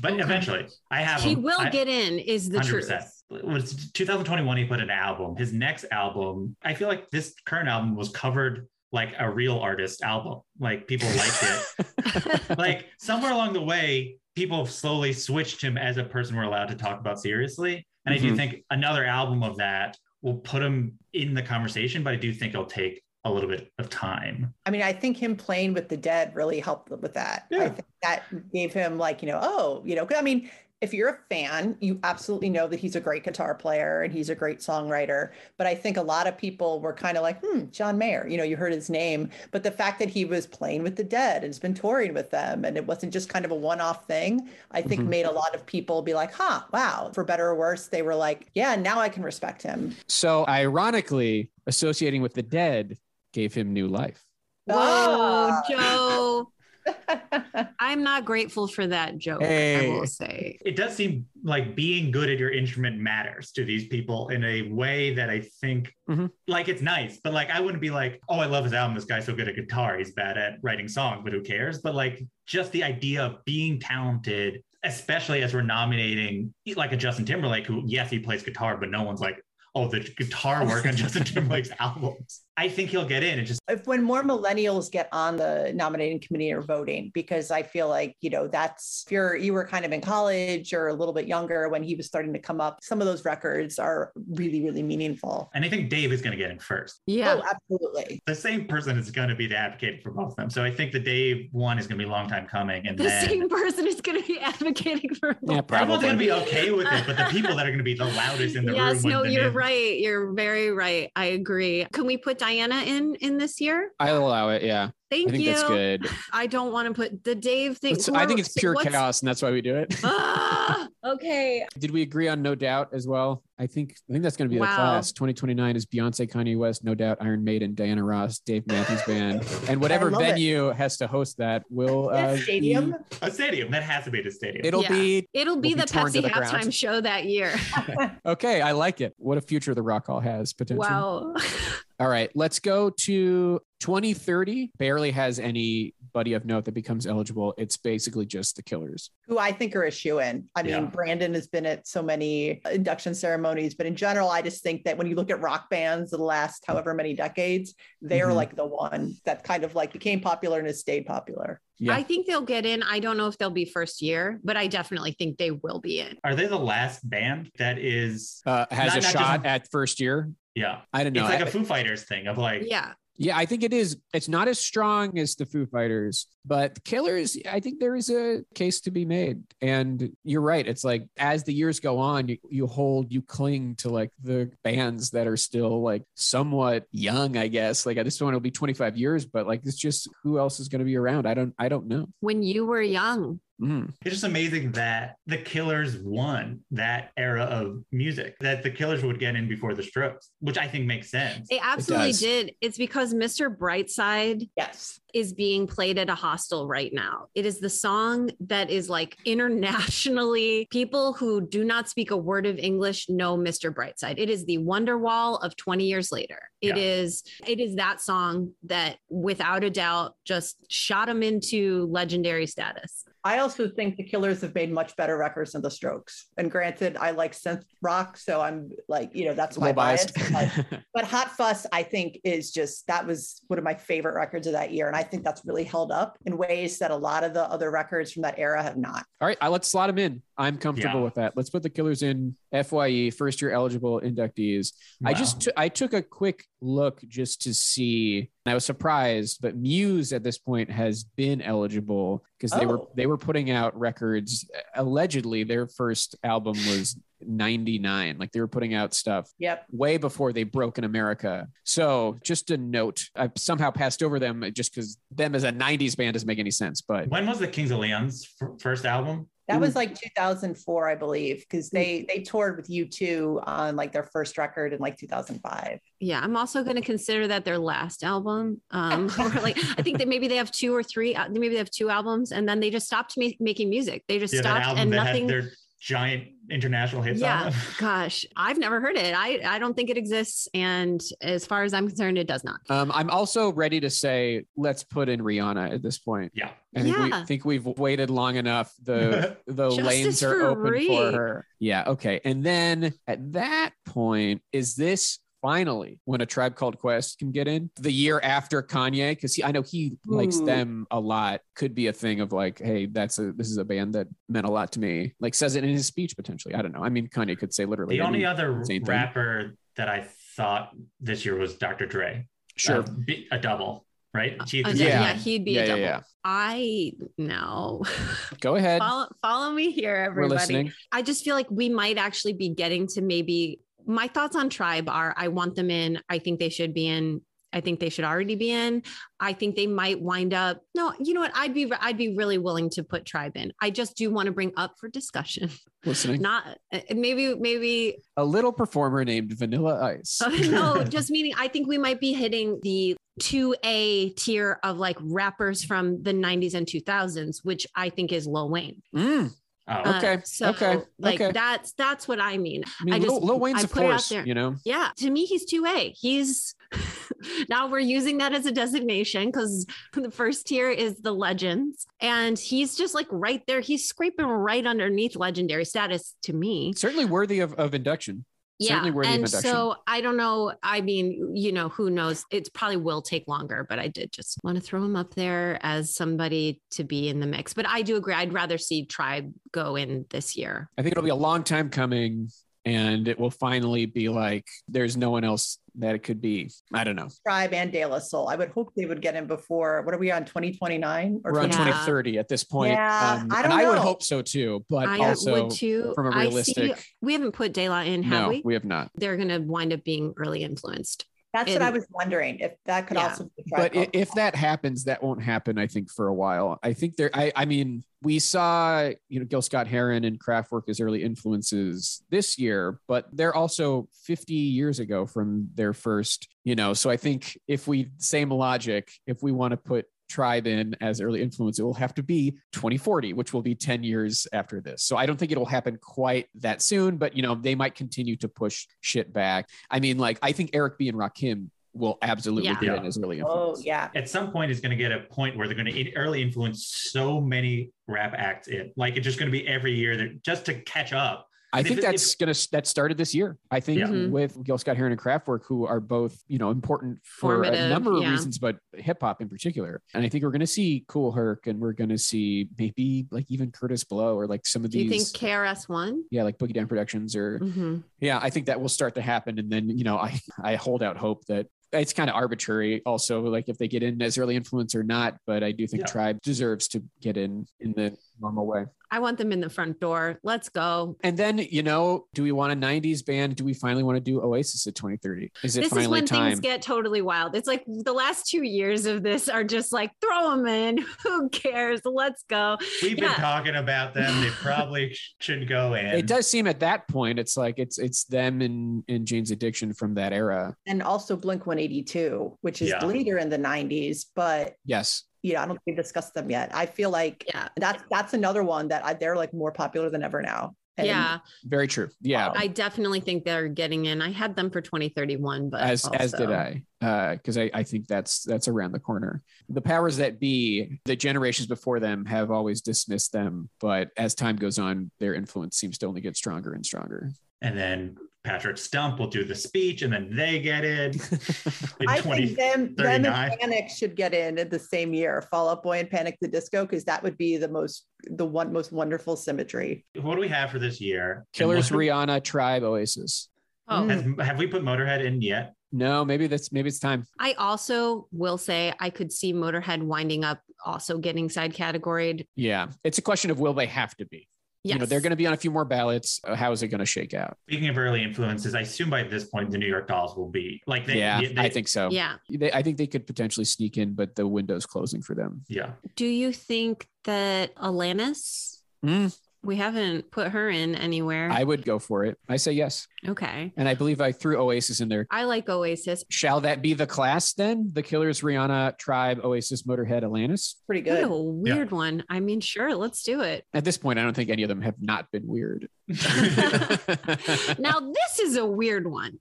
But Okay. eventually, I have He him. will I- get in, is the 100%. truth. It was 2021 he put an album his next album i feel like this current album was covered like a real artist album like people liked it <laughs> like somewhere along the way people slowly switched him as a person we're allowed to talk about seriously and i do Mhm. think another album of that will put him in the conversation but i do think it'll take a little bit of time. I mean, I think him playing with the dead really helped with that. Yeah. I think that gave him like, you know, oh, you know, I mean, if you're a fan, you absolutely know that he's a great guitar player and he's a great songwriter. But I think a lot of people were kind of like, hmm, John Mayer, you know, you heard his name. But the fact that he was playing with the dead and has been touring with them and it wasn't just kind of a one off thing, I think Mhm. made a lot of people be like, huh, wow, for better or worse, they were like, yeah, now I can respect him. So, ironically, associating with the dead gave him new life. Whoa, Ah. Joe. <laughs> I'm not grateful for that joke, I will say. It does seem like being good at your instrument matters to these people in a way that I think Mhm. like it's nice, but like I wouldn't be like, oh, I love his album. This guy's so good at guitar. He's bad at writing songs, but who cares? But like just the idea of being talented, especially as we're nominating like a Justin Timberlake, who yes, he plays guitar, but no one's like, oh, the guitar work on Justin <laughs> Timberlake's albums. I think he'll get in. It just if when more millennials get on the nominating committee or voting because i feel like you know that's if you're you were kind of in college or a little bit younger when he was starting to come up some of those records are really really meaningful and I think Dave is going to get in first. Yeah. oh absolutely The same person is going to be the advocate for both of them. So I think the Dave one is going to be a long time coming, and the then same person is going to be <laughs> advocating for Yeah, Everyone's probably. going to be okay with it, but the people that are going to be the loudest in the <laughs> yes room. when no you're name- right you're very right i agree can we put diana in in this year I'll allow it. Yeah. thank I think you that's good. i don't want to put the dave thing Let's- I think it's pure chaos, and that's why we do it. Ah, <laughs> okay Did we agree on No Doubt as well? I think I think that's going to be the Wow. class. 2029 is Beyonce, Kanye West, No Doubt, Iron Maiden, Diana Ross, Dave Matthews Band, and whatever love it. venue has to host that will uh, Yeah, be- stadium A stadium that has to be the stadium. it'll Yeah. be it'll be Will be the torn pepsi the ground. halftime show that year <laughs> okay. I like it. What a future the Rock Hall has potentially. wow <laughs> All right, let's go to 2030. Barely has anybody of note that becomes eligible. It's basically just the Killers. who i think are a shoe in i mean Yeah. brandon has been at so many induction ceremonies but in general i just think that when you look at rock bands the last however many decades they're Mhm. like the one that kind of like became popular and has stayed popular Yeah. i think they'll get in i don't know if they'll be first year but i definitely think they will be in Are they the last band that is? Uh, has Not- a not shot just- at first year. Yeah, I don't know. it's like I- a Foo Fighters thing of like, yeah Yeah, I think it is. It's not as strong as the Foo Fighters, but Killers, I think there is a case to be made. And you're right. It's like as the years go on, you, you hold, you cling to like the bands that are still like somewhat young, I guess. Like at this point, it'll be 25 years, but like it's just who else is going to be around? I don't, I don't know. when you were young Mm. it's just amazing that the Killers won that era of music. That the Killers would get in before the Strokes, which I think makes sense. They absolutely does. did. It's because Mr. Brightside yes is being played at a hostel right now. It is the song that is like internationally, people who do not speak a word of English know Mr. Brightside. It is the Wonderwall of 20 years later. It Yeah. is it is that song that without a doubt just shot him into legendary status. I also think the Killers have made much better records than the Strokes. And granted, I like synth rock, so I'm like, you know, that's my little bias. But, <laughs> but Hot Fuss, I think, is just that was one of my favorite records of that year, and I think that's really held up in ways that a lot of the other records from that era have not. All right, I, let's slot them in. I'm comfortable Yeah. with that. Let's put the Killers in FYE, first year eligible inductees. I just t- I took a quick look just to see. And I was surprised, but Muse at this point has been eligible because they were Oh. they were putting out records. Uh, allegedly, their first album was 99. Like they were putting out stuff Yep. way before they broke in America. So just a note, I've somehow passed over them just because them as a 90s band doesn't make any sense. But when was the Kings of Leon's f- first album? That Ooh. was like 2004, I believe, because they they toured with U2 on like their first record in like 2005. Yeah, I'm also going to consider that their last album. <laughs> Um, or like I think that maybe they have two or three, uh, maybe they have two albums, and then they just stopped ma- making music. They just Yeah, that stopped, album and that nothing. had their giant international hits Yeah. on. <laughs> Gosh, I've never heard it. I I don't think it exists, and as far as I'm concerned, it does not. Um, I'm also ready to say, let's put in Rihanna at this point. Yeah. I think, we, think we've waited long enough. The <laughs> the lanes are for open Ree. for her. Yeah. Okay. And then at that point, is this finally when a tribe called Quest can get in the year after Kanye? Because I know he likes them a lot. Could be a thing of like, hey, that's a this is a band that meant a lot to me. Like says it in his speech potentially. I don't know. I mean, Kanye could say literally. The only other same thing. rapper that I thought this year was Dr. Dre. Sure. uh, a double, right? Chief Uh, yeah, Yeah. yeah, he'd be yeah, a double. yeah. I know. <laughs> Go ahead. follow, follow me here, We're everybody. listening. I just feel like we might actually be getting to maybe my thoughts on tribe are I want them in. I think they should be in. I think they should already be in. I think they might wind up. No, you know what? I'd be I'd be really willing to put tribe in. I just do want to bring up for discussion. <laughs> Listening. Not uh, maybe maybe A little performer named Vanilla Ice. <laughs> no, <laughs> just meaning I think we might be hitting the 2A tier of like rappers from the 90s and 2000s, which I think is Lil Wayne. Mm, Oh, Uh, Okay, so okay, like okay. that's that's what I mean. I mean, I Lil, just- Lil Wayne's I of put it out there. you know. Yeah, to me, he's 2A. He's <laughs> now we're using that as a designation because the first tier is the legends. And he's just like right there. He's scraping right underneath legendary status to me. Certainly worthy of, of induction. Certainly yeah. And so I don't know. I mean, you know, who knows? It probably will take longer, but I did just want to throw him up there as somebody to be in the mix. But I do agree. I'd rather see Tribe go in this year. I think it'll be a long time coming and it will finally be like there's no one else that it could be. I don't know. Tribe and De La Soul. I would hope they would get in before. What are we on? 2029 or We're on Yeah. 2030 at this point. Yeah, um, I don't I would hope so too. But I also, would too. from a I see- realistic- we haven't put De La in, have no, we? we have not. They're going to wind up being early influenced. That's in- what I was wondering if that could Yeah. also be but Tribe i- if that happens, that won't happen. I think for a while. I think there. I. I mean, we saw you know Gil Scott Heron and Kraftwerk as early influences this year, but they're also 50 years ago from their first. You know, so I think if we same logic, if we want to put tribe in as early influence it will have to be 2040 which will be 10 years after this so i don't think it'll happen quite that soon but you know they might continue to push shit back i mean like i think eric b and rakim will absolutely Yeah. get Yeah. in as early Oh yeah. at some point it's going to get a point where they're going to early influence so many rap acts in like it's just going to be every year that just to catch up I think if it- that's gonna that started this year. I think Yeah. Mhm. with Gil Scott Heron and Kraftwerk, who are both you know important for a number of yeah. reasons, but hip hop in particular. And I think we're gonna see Kool Herc, and we're gonna see maybe like even Kurtis Blow or like some of these. Do you think KRS one? yeah, like Boogie Down Productions, or Mm-hmm. yeah, I think that will start to happen. And then you know, I <laughs> I hold out hope that it's kind of arbitrary. Also, like if they get in as early influence or not, but I do think Yeah. Tribe deserves to get in in the normal way. I want them in the front door. Let's go. And then, you know, do we want a 90s band? Do we finally want to do Oasis at 2030? Is it this is when time? things get totally wild. It's like the last two years of this are just like throw them in. <laughs> Who cares? Let's go. we've Yeah. been talking about them they probably <laughs> should go in it does seem at that point it's like it's it's them and and Jane's Addiction from that era. And also Blink 182, which is Yeah. the leader in the 90s, but Yes. You know, I don't think we've discussed them yet. I feel like Yeah. that's that's another one that I, they're like more popular than ever now. And yeah. Very true. Yeah. I definitely think they're getting in. I had them for 2031, but as as did I, uh, because I I think that's that's around the corner. The powers that be, the generations before them have always dismissed them, but as time goes on, their influence seems to only get stronger and stronger. and then patrick stump will do the speech and then they get in <laughs> in I 20 think them, them and Panic should get in at the same year. Fall Out Boy and Panic the Disco, because that would be the most the one most wonderful symmetry. what do we have for this year Killers, what- Rihanna, Tribe, Oasis. Oh, has, have we put motorhead in yet No, maybe that's maybe it's time. I also will say I could see Motorhead winding up also getting side categoried. Yeah, it's a question of will they have to be? Yes. You know, they're going to be on a few more ballots. Uh, How is it going to shake out? speaking of early influences i assume by this point the new york dolls will be like they, yeah, they- I think so. Yeah. They, I think they could potentially sneak in, but the window's closing for them. yeah Do you think that Alanis, Mm, we haven't put her in anywhere? I would go for it. I say yes, okay. and I believe I threw Oasis in there. I like Oasis. Shall that be the class then? The Killers, Rihanna, Tribe, Oasis, Motorhead, Alanis. Pretty What good. a weird one. I mean, sure, let's do it. At this point, I don't think any of them have not been weird. <laughs> <laughs> Now, this is a weird one.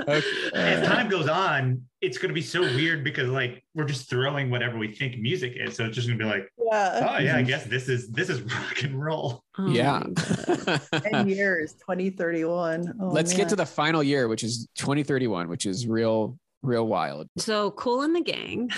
Okay. as time goes on it's going to be so weird because like we're just throwing whatever we think music is so it's just going to be like Yeah. oh yeah i mm-hmm. guess this is this is rock and roll Oh yeah. <laughs> 10 years, 2031. Oh, Let's get to the final year, which is 2031, which is real, real wild. So Kool & the Gang.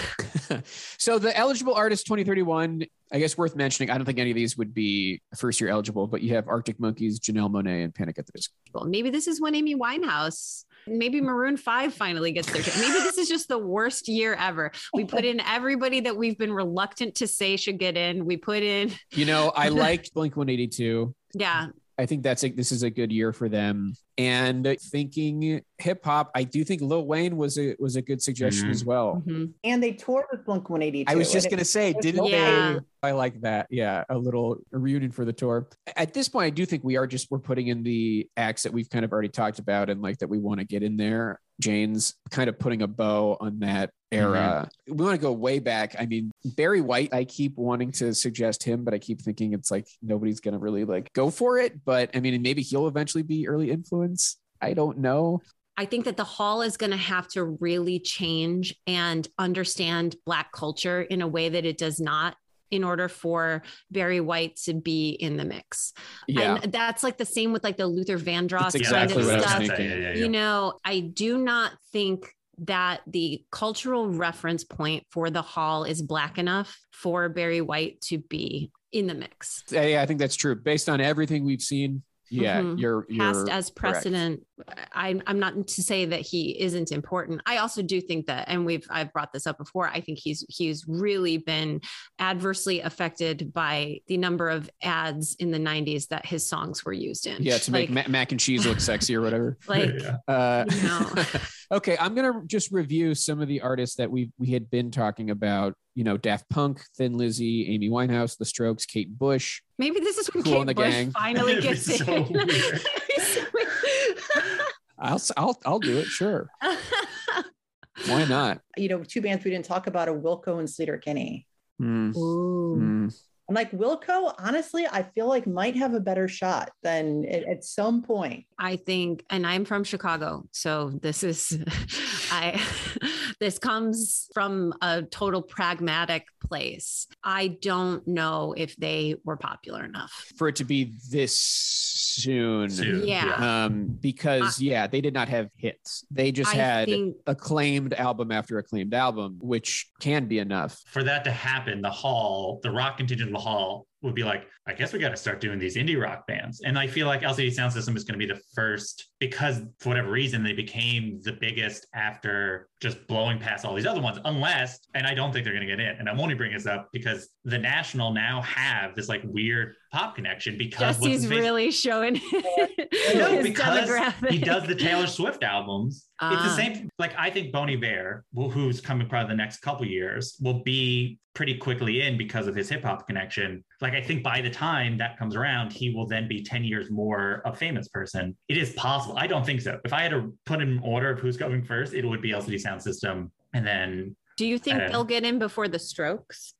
<laughs> so the eligible artists 2031, I guess worth mentioning. I don't think any of these would be first year eligible, but you have Arctic Monkeys, Janelle Monáe, and Panic at the Disco. Well, maybe this is when Amy Winehouse Maybe Maroon 5 finally gets their chance. Maybe this is just the worst year ever. We put in everybody that we've been reluctant to say should get in. We put in You know, I <laughs> liked Blink 182. Yeah. I think that's a, this is a good year for them. And thinking hip hop, I do think Lil Wayne was a was a good suggestion Mhm. as well. Mhm. And they toured with Blink 182. I was just gonna say, didn't Yeah. they? I like that. Yeah, a little reunion for the tour. At this point, I do think we are just we're putting in the acts that we've kind of already talked about and like that we want to get in there. Jane's kind of putting a bow on that era. We want to go way back. I mean, Barry White. I keep wanting to suggest him, but I keep thinking it's like nobody's gonna really like go for it. But I mean, maybe he'll eventually be early influence. I don't know. I think that the hall is going to have to really change and understand Black culture in a way that it does not in order for Barry White to be in the mix. Yeah, And that's like the same with like the Luther Vandross That's kind exactly of what I was stuff. Yeah, yeah, yeah. You know, I do not think that the cultural reference point for the hall is black enough for Barry White to be in the mix. yeah, yeah, I think that's true. Based on everything we've seen, yeah, Mhm. you're, you're Cast as precedent. I'm I'm not to say that he isn't important. I also do think that, and we've I've brought this up before. I think he's he's really been adversely affected by the number of ads in the 90s that his songs were used in. Yeah, to make ma- mac and cheese look sexy or whatever. <laughs> like Yeah. Uh, You know. <laughs> <laughs> okay, I'm gonna just review some of the artists that we we had been talking about. You know, Daft Punk, Thin Lizzy, Amy Winehouse, The Strokes, Kate Bush. maybe this is when Cool Kate the Bush Gang. finally It'd gets so in. weird. <laughs> I'll s- I'll I'll do it. Sure, why not? you know, two bands we didn't talk about are Wilco and Sleater Kinney. Mm, Ooh. mm. And like Wilco, honestly, I feel like might have a better shot than at, at some point. I think, and I'm from Chicago, so this is, <laughs> I, <laughs> this comes from a total pragmatic place. I don't know if they were popular enough. For it to be this soon. Soon, Yeah. Um, because yeah, they did not have hits. They just I had think acclaimed album after acclaimed album, which can be enough. for that to happen, the hall, the rock contingent hall would be like, I guess we got to start doing these indie rock bands. And I feel like LCD Sound System is going to be the first because for whatever reason they became the biggest after just blowing past all these other ones. Unless, and I don't think they're going to get in. And I'm only bringing this up because the National now have this like weird pop connection because what's his Jesse's face- really showing <laughs> no, his because he does the Taylor Swift albums. it's the Ah. same. Like I think Bon Iver, who's coming probably the next couple years, will be pretty quickly in because of his hip hop connection. Like I think by the time that comes around, he will then be ten years more a famous person. It is possible. I don't think so. If I had to put in order of who's going first, it would be LCD Sound System, and then Do you think they'll know. get in before the Strokes?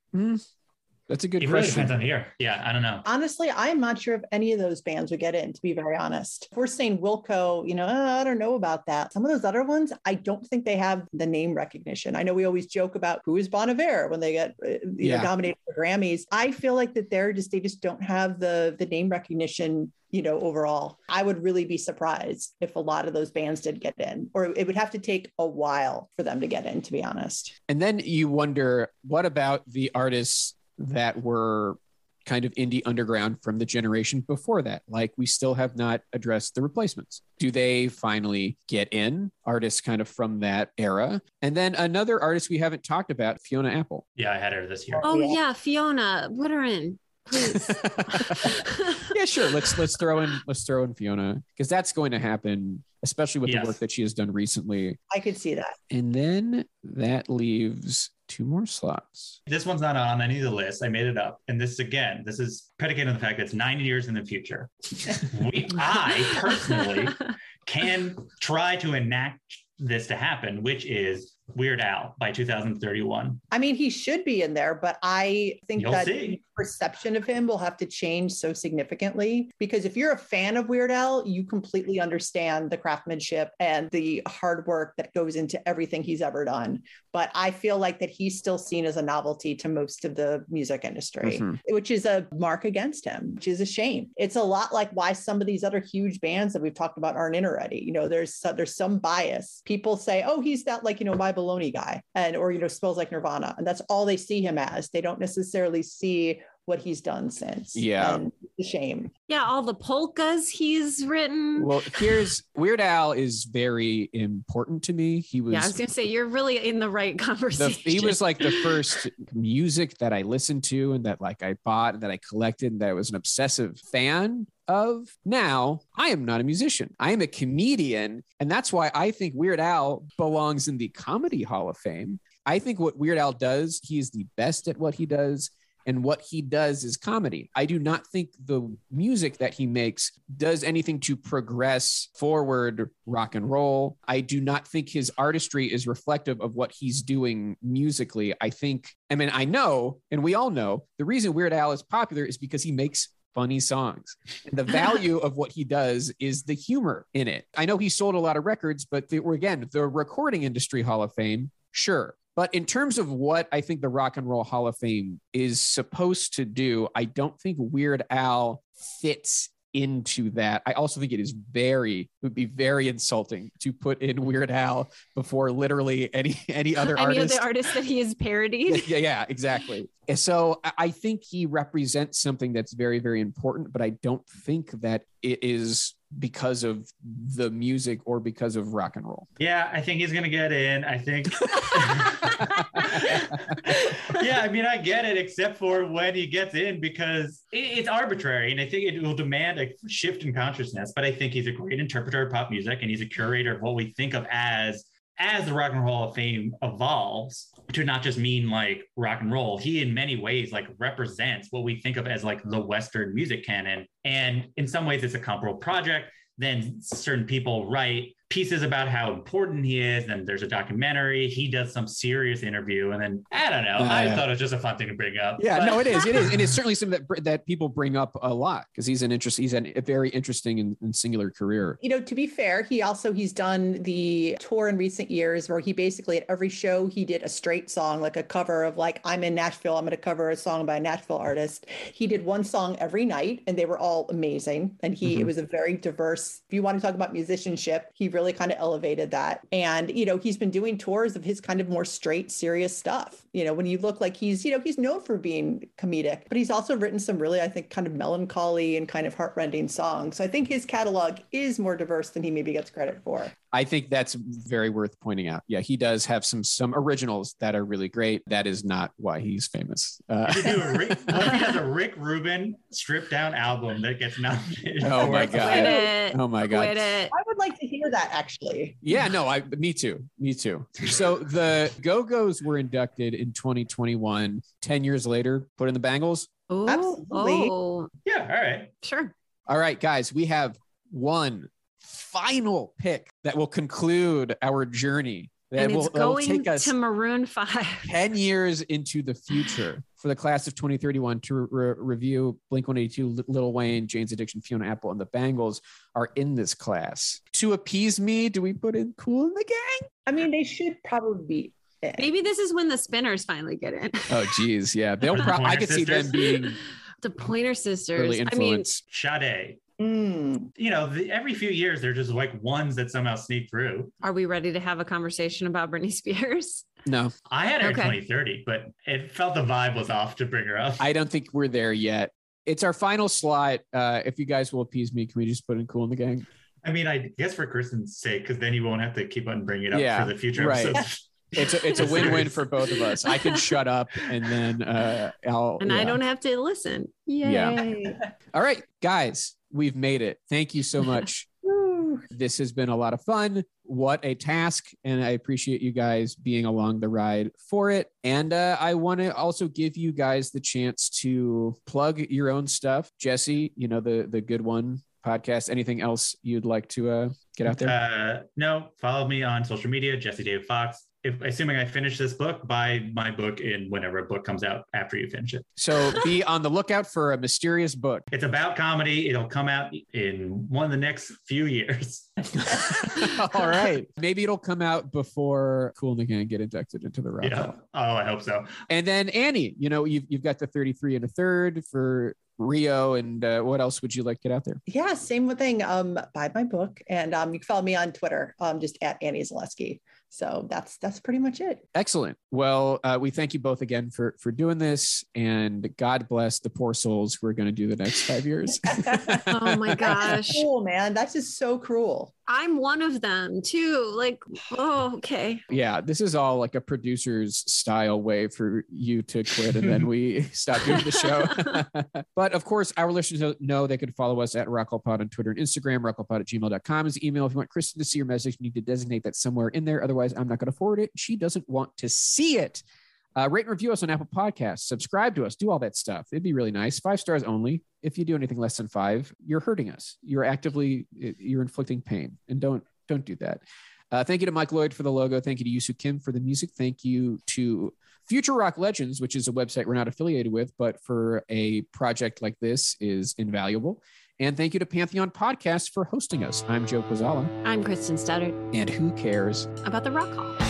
That's a good it really question. depends on the year. Yeah, I don't know. Honestly, I'm not sure if any of those bands would get in, to be very honest. If we're saying Wilco, you know, uh, I don't know about that. Some of those other ones, I don't think they have the name recognition. I know we always joke about who is Bon Iver when they get uh, you Yeah. know, nominated for Grammys. I feel like that they're just, they just don't have the, the name recognition you know, overall. I would really be surprised if a lot of those bands did get in, or it would have to take a while for them to get in, to be honest. And then you wonder, what about the artists that were kind of indie underground from the generation before that? Like we still have not addressed the replacements. Do they finally get in? Artists kind of from that era. And then another artist we haven't talked about, Fiona Apple. Yeah, I had her this year. Oh Yeah. yeah, Fiona, put her in, please. <laughs> yeah, sure. Let's let's throw in let's throw in Fiona because that's going to happen, especially with Yes. the work that she has done recently. I could see that. And then that leaves two more slots. This one's not on any of the lists. I made it up. And this again, this is predicated on the fact that it's 90 years in the future. <laughs> we, I personally can try to enact this to happen, which is Weird Al by 2031. I mean, he should be in there, but I think You'll that see. perception of him will have to change so significantly because if you're a fan of Weird Al, you completely understand the craftsmanship and the hard work that goes into everything he's ever done. But I feel like that he's still seen as a novelty to most of the music industry, Mhm. which is a mark against him, which is a shame. It's a lot like why some of these other huge bands that we've talked about aren't in already. You know, there's so- there's some bias. People say, "Oh, he's that like you know my baloney guy," and or you know smells like Nirvana, and that's all they see him as. They don't necessarily see what he's done since. Yeah. and a shame. Yeah, all the polkas he's written. Well, here's Weird Al is very important to me. He was yeah, I was gonna say you're really in the right <laughs> the, conversation. he was like the first music that I listened to and that like I bought and that I collected and that I was an obsessive fan of. Now, I am not a musician. I am a comedian. And that's why I think Weird Al belongs in the Comedy Hall of Fame. I think what Weird Al does, he is the best at what he does. And what he does is comedy. I do not think the music that he makes does anything to progress forward rock and roll. I do not think his artistry is reflective of what he's doing musically. I think, I mean, I know, and we all know, the reason Weird Al is popular is because he makes funny songs. And the <laughs> value of what he does is the humor in it. I know he sold a lot of records, but the, again, the Recording Industry Hall of Fame, sure. But in terms of what I think the Rock and Roll Hall of Fame is supposed to do, I don't think Weird Al fits into that. I also think it is very it would be very insulting to put in Weird Al before literally any any other any artist. of the artists that he has parodied. yeah, yeah, exactly. And so I think he represents something that's very, very important, but I don't think that it is because of the music or because of rock and roll. Yeah, I think he's gonna get in. I think. <laughs> <laughs> yeah, I mean, I get it, except for when he gets in because it, it's arbitrary, and I think it will demand a shift in consciousness. But I think he's a great interpreter of pop music, and he's a curator of what we think of as as the Rock and Roll Hall of Fame evolves to not just mean like rock and roll. He, in many ways, like represents what we think of as like the Western music canon, and in some ways, it's a comparable project. Then certain people write pieces about how important he is. And there's a documentary. He does some serious interview, and then I don't know. I Yeah. thought it was just a fun thing to bring up. Yeah, But- no, it is. It is, and it's <laughs> certainly something that that people bring up a lot because he's an interest. He's an, a very interesting and, and singular career. You know, to be fair, he also he's done the tour in recent years where he basically at every show he did a straight song, like a cover of like I'm in Nashville, I'm going to cover a song by a Nashville artist. He did one song every night, and they were all amazing. And he Mhm. it was a very diverse. If you want to talk about musicianship, he really kind of elevated that. And you know, he's been doing tours of his kind of more straight, serious stuff. You know, when you look like he's you know he's known for being comedic, but he's also written some really I think kind of melancholy and kind of heartrending songs. So I think his catalog is more diverse than he maybe gets credit for. I think that's very worth pointing out. Yeah, he does have some some originals that are really great. That is not why he's famous. Uh, He do a Rick, <laughs> what if he has a Rick Rubin stripped down album that gets nominated? Oh my God. It. oh my god. It. I would like to hear that actually. Yeah, no, I me too. Me too. So the Go-Go's were inducted in 2021. 10 years later, put in the Bangles. Ooh, Absolutely. Oh, Yeah, all right. sure. All right, guys, we have one final pick that will conclude our journey. That and will, it's that will going take us to Maroon 5. <laughs> 10 years into the future for the class of 2031 to re- review Blink 182, Little Wayne, Jane's Addiction, Fiona Apple, and the Bangles are in this class. To appease me, do we put in Kool & the Gang? I mean, they should probably be. in. Maybe this is when the spinners finally get in. Oh, geez. Yeah. They'll The <laughs> pro- I Pointer could see them being the Pointer Sisters. early I mean, influence. Sade. Mm. You know, the, every few years they're just like ones that somehow sneak through. are we ready to have a conversation about Britney Spears? no, I had her Okay. in 2030, but it felt the vibe was off to bring her up. I don't think we're there yet. It's our final slot. Uh, if you guys will appease me, can we just put in Kool & the Gang? I mean, I guess for Kristen's sake, because then you won't have to keep on bringing it up Yeah, for the future right. episodes. <laughs> It's a, it's a win-win for both of us. I can shut up and then uh, I'll. And I don't have to listen. Yay. Yeah. All right, guys, we've made it. Thank you so <laughs> much. This has been a lot of fun. What a task. And I appreciate you guys being along the ride for it. And uh, I want to also give you guys the chance to plug your own stuff. Jesse, you know, the, the good one podcast. Anything else you'd like to uh, get out there? Uh, no, follow me on social media, Jesse David Fox. If assuming I finish this book, buy my book in whenever a book comes out after you finish it. so be on the lookout for a mysterious book. It's about comedy. It'll come out in one of the next few years. <laughs> All right. Maybe it'll come out before Kool & the Gang get inducted into the Rock Yeah. Hall. Oh, I hope so. And then Annie, you know, you've, you've got the 33 and a third for Rio. And uh, what else would you like to get out there? Yeah, same thing. Um, buy my book, and um, you can follow me on Twitter, um, just at Annie Zaleski. So that's that's pretty much it. Excellent. Well, uh, we thank you both again for for doing this, and God bless the poor souls who are going to do the next five years. <laughs> oh my gosh, cool man, that's just so cruel. I'm one of them too. Like, oh, okay. Yeah, this is all like a producer's style way for you to quit, and then <laughs> we stop doing the show. <laughs> but of course, our listeners know they could follow us at RockallPod on Twitter and Instagram. RockallPod at gmail.com is the email. If you want Kristen to see your message, you need to designate that somewhere in there. Otherwise, I'm not going to forward it. She doesn't want to see it. Uh, rate and review us on Apple Podcasts. Subscribe to us. Do all that stuff. It'd be really nice. Five stars only. If you do anything less than five, you're hurting us. You're actively you're inflicting pain, and don't don't do that. Uh, thank you to Mike Lloyd for the logo. Thank you to Yusu Kim for the music. Thank you to Future Rock Legends, which is a website we're not affiliated with, but for a project like this is invaluable. And thank you to Pantheon Podcast for hosting us. I'm Joe Quazala. I'm Kristen Studard. And who cares about the Rock Hall?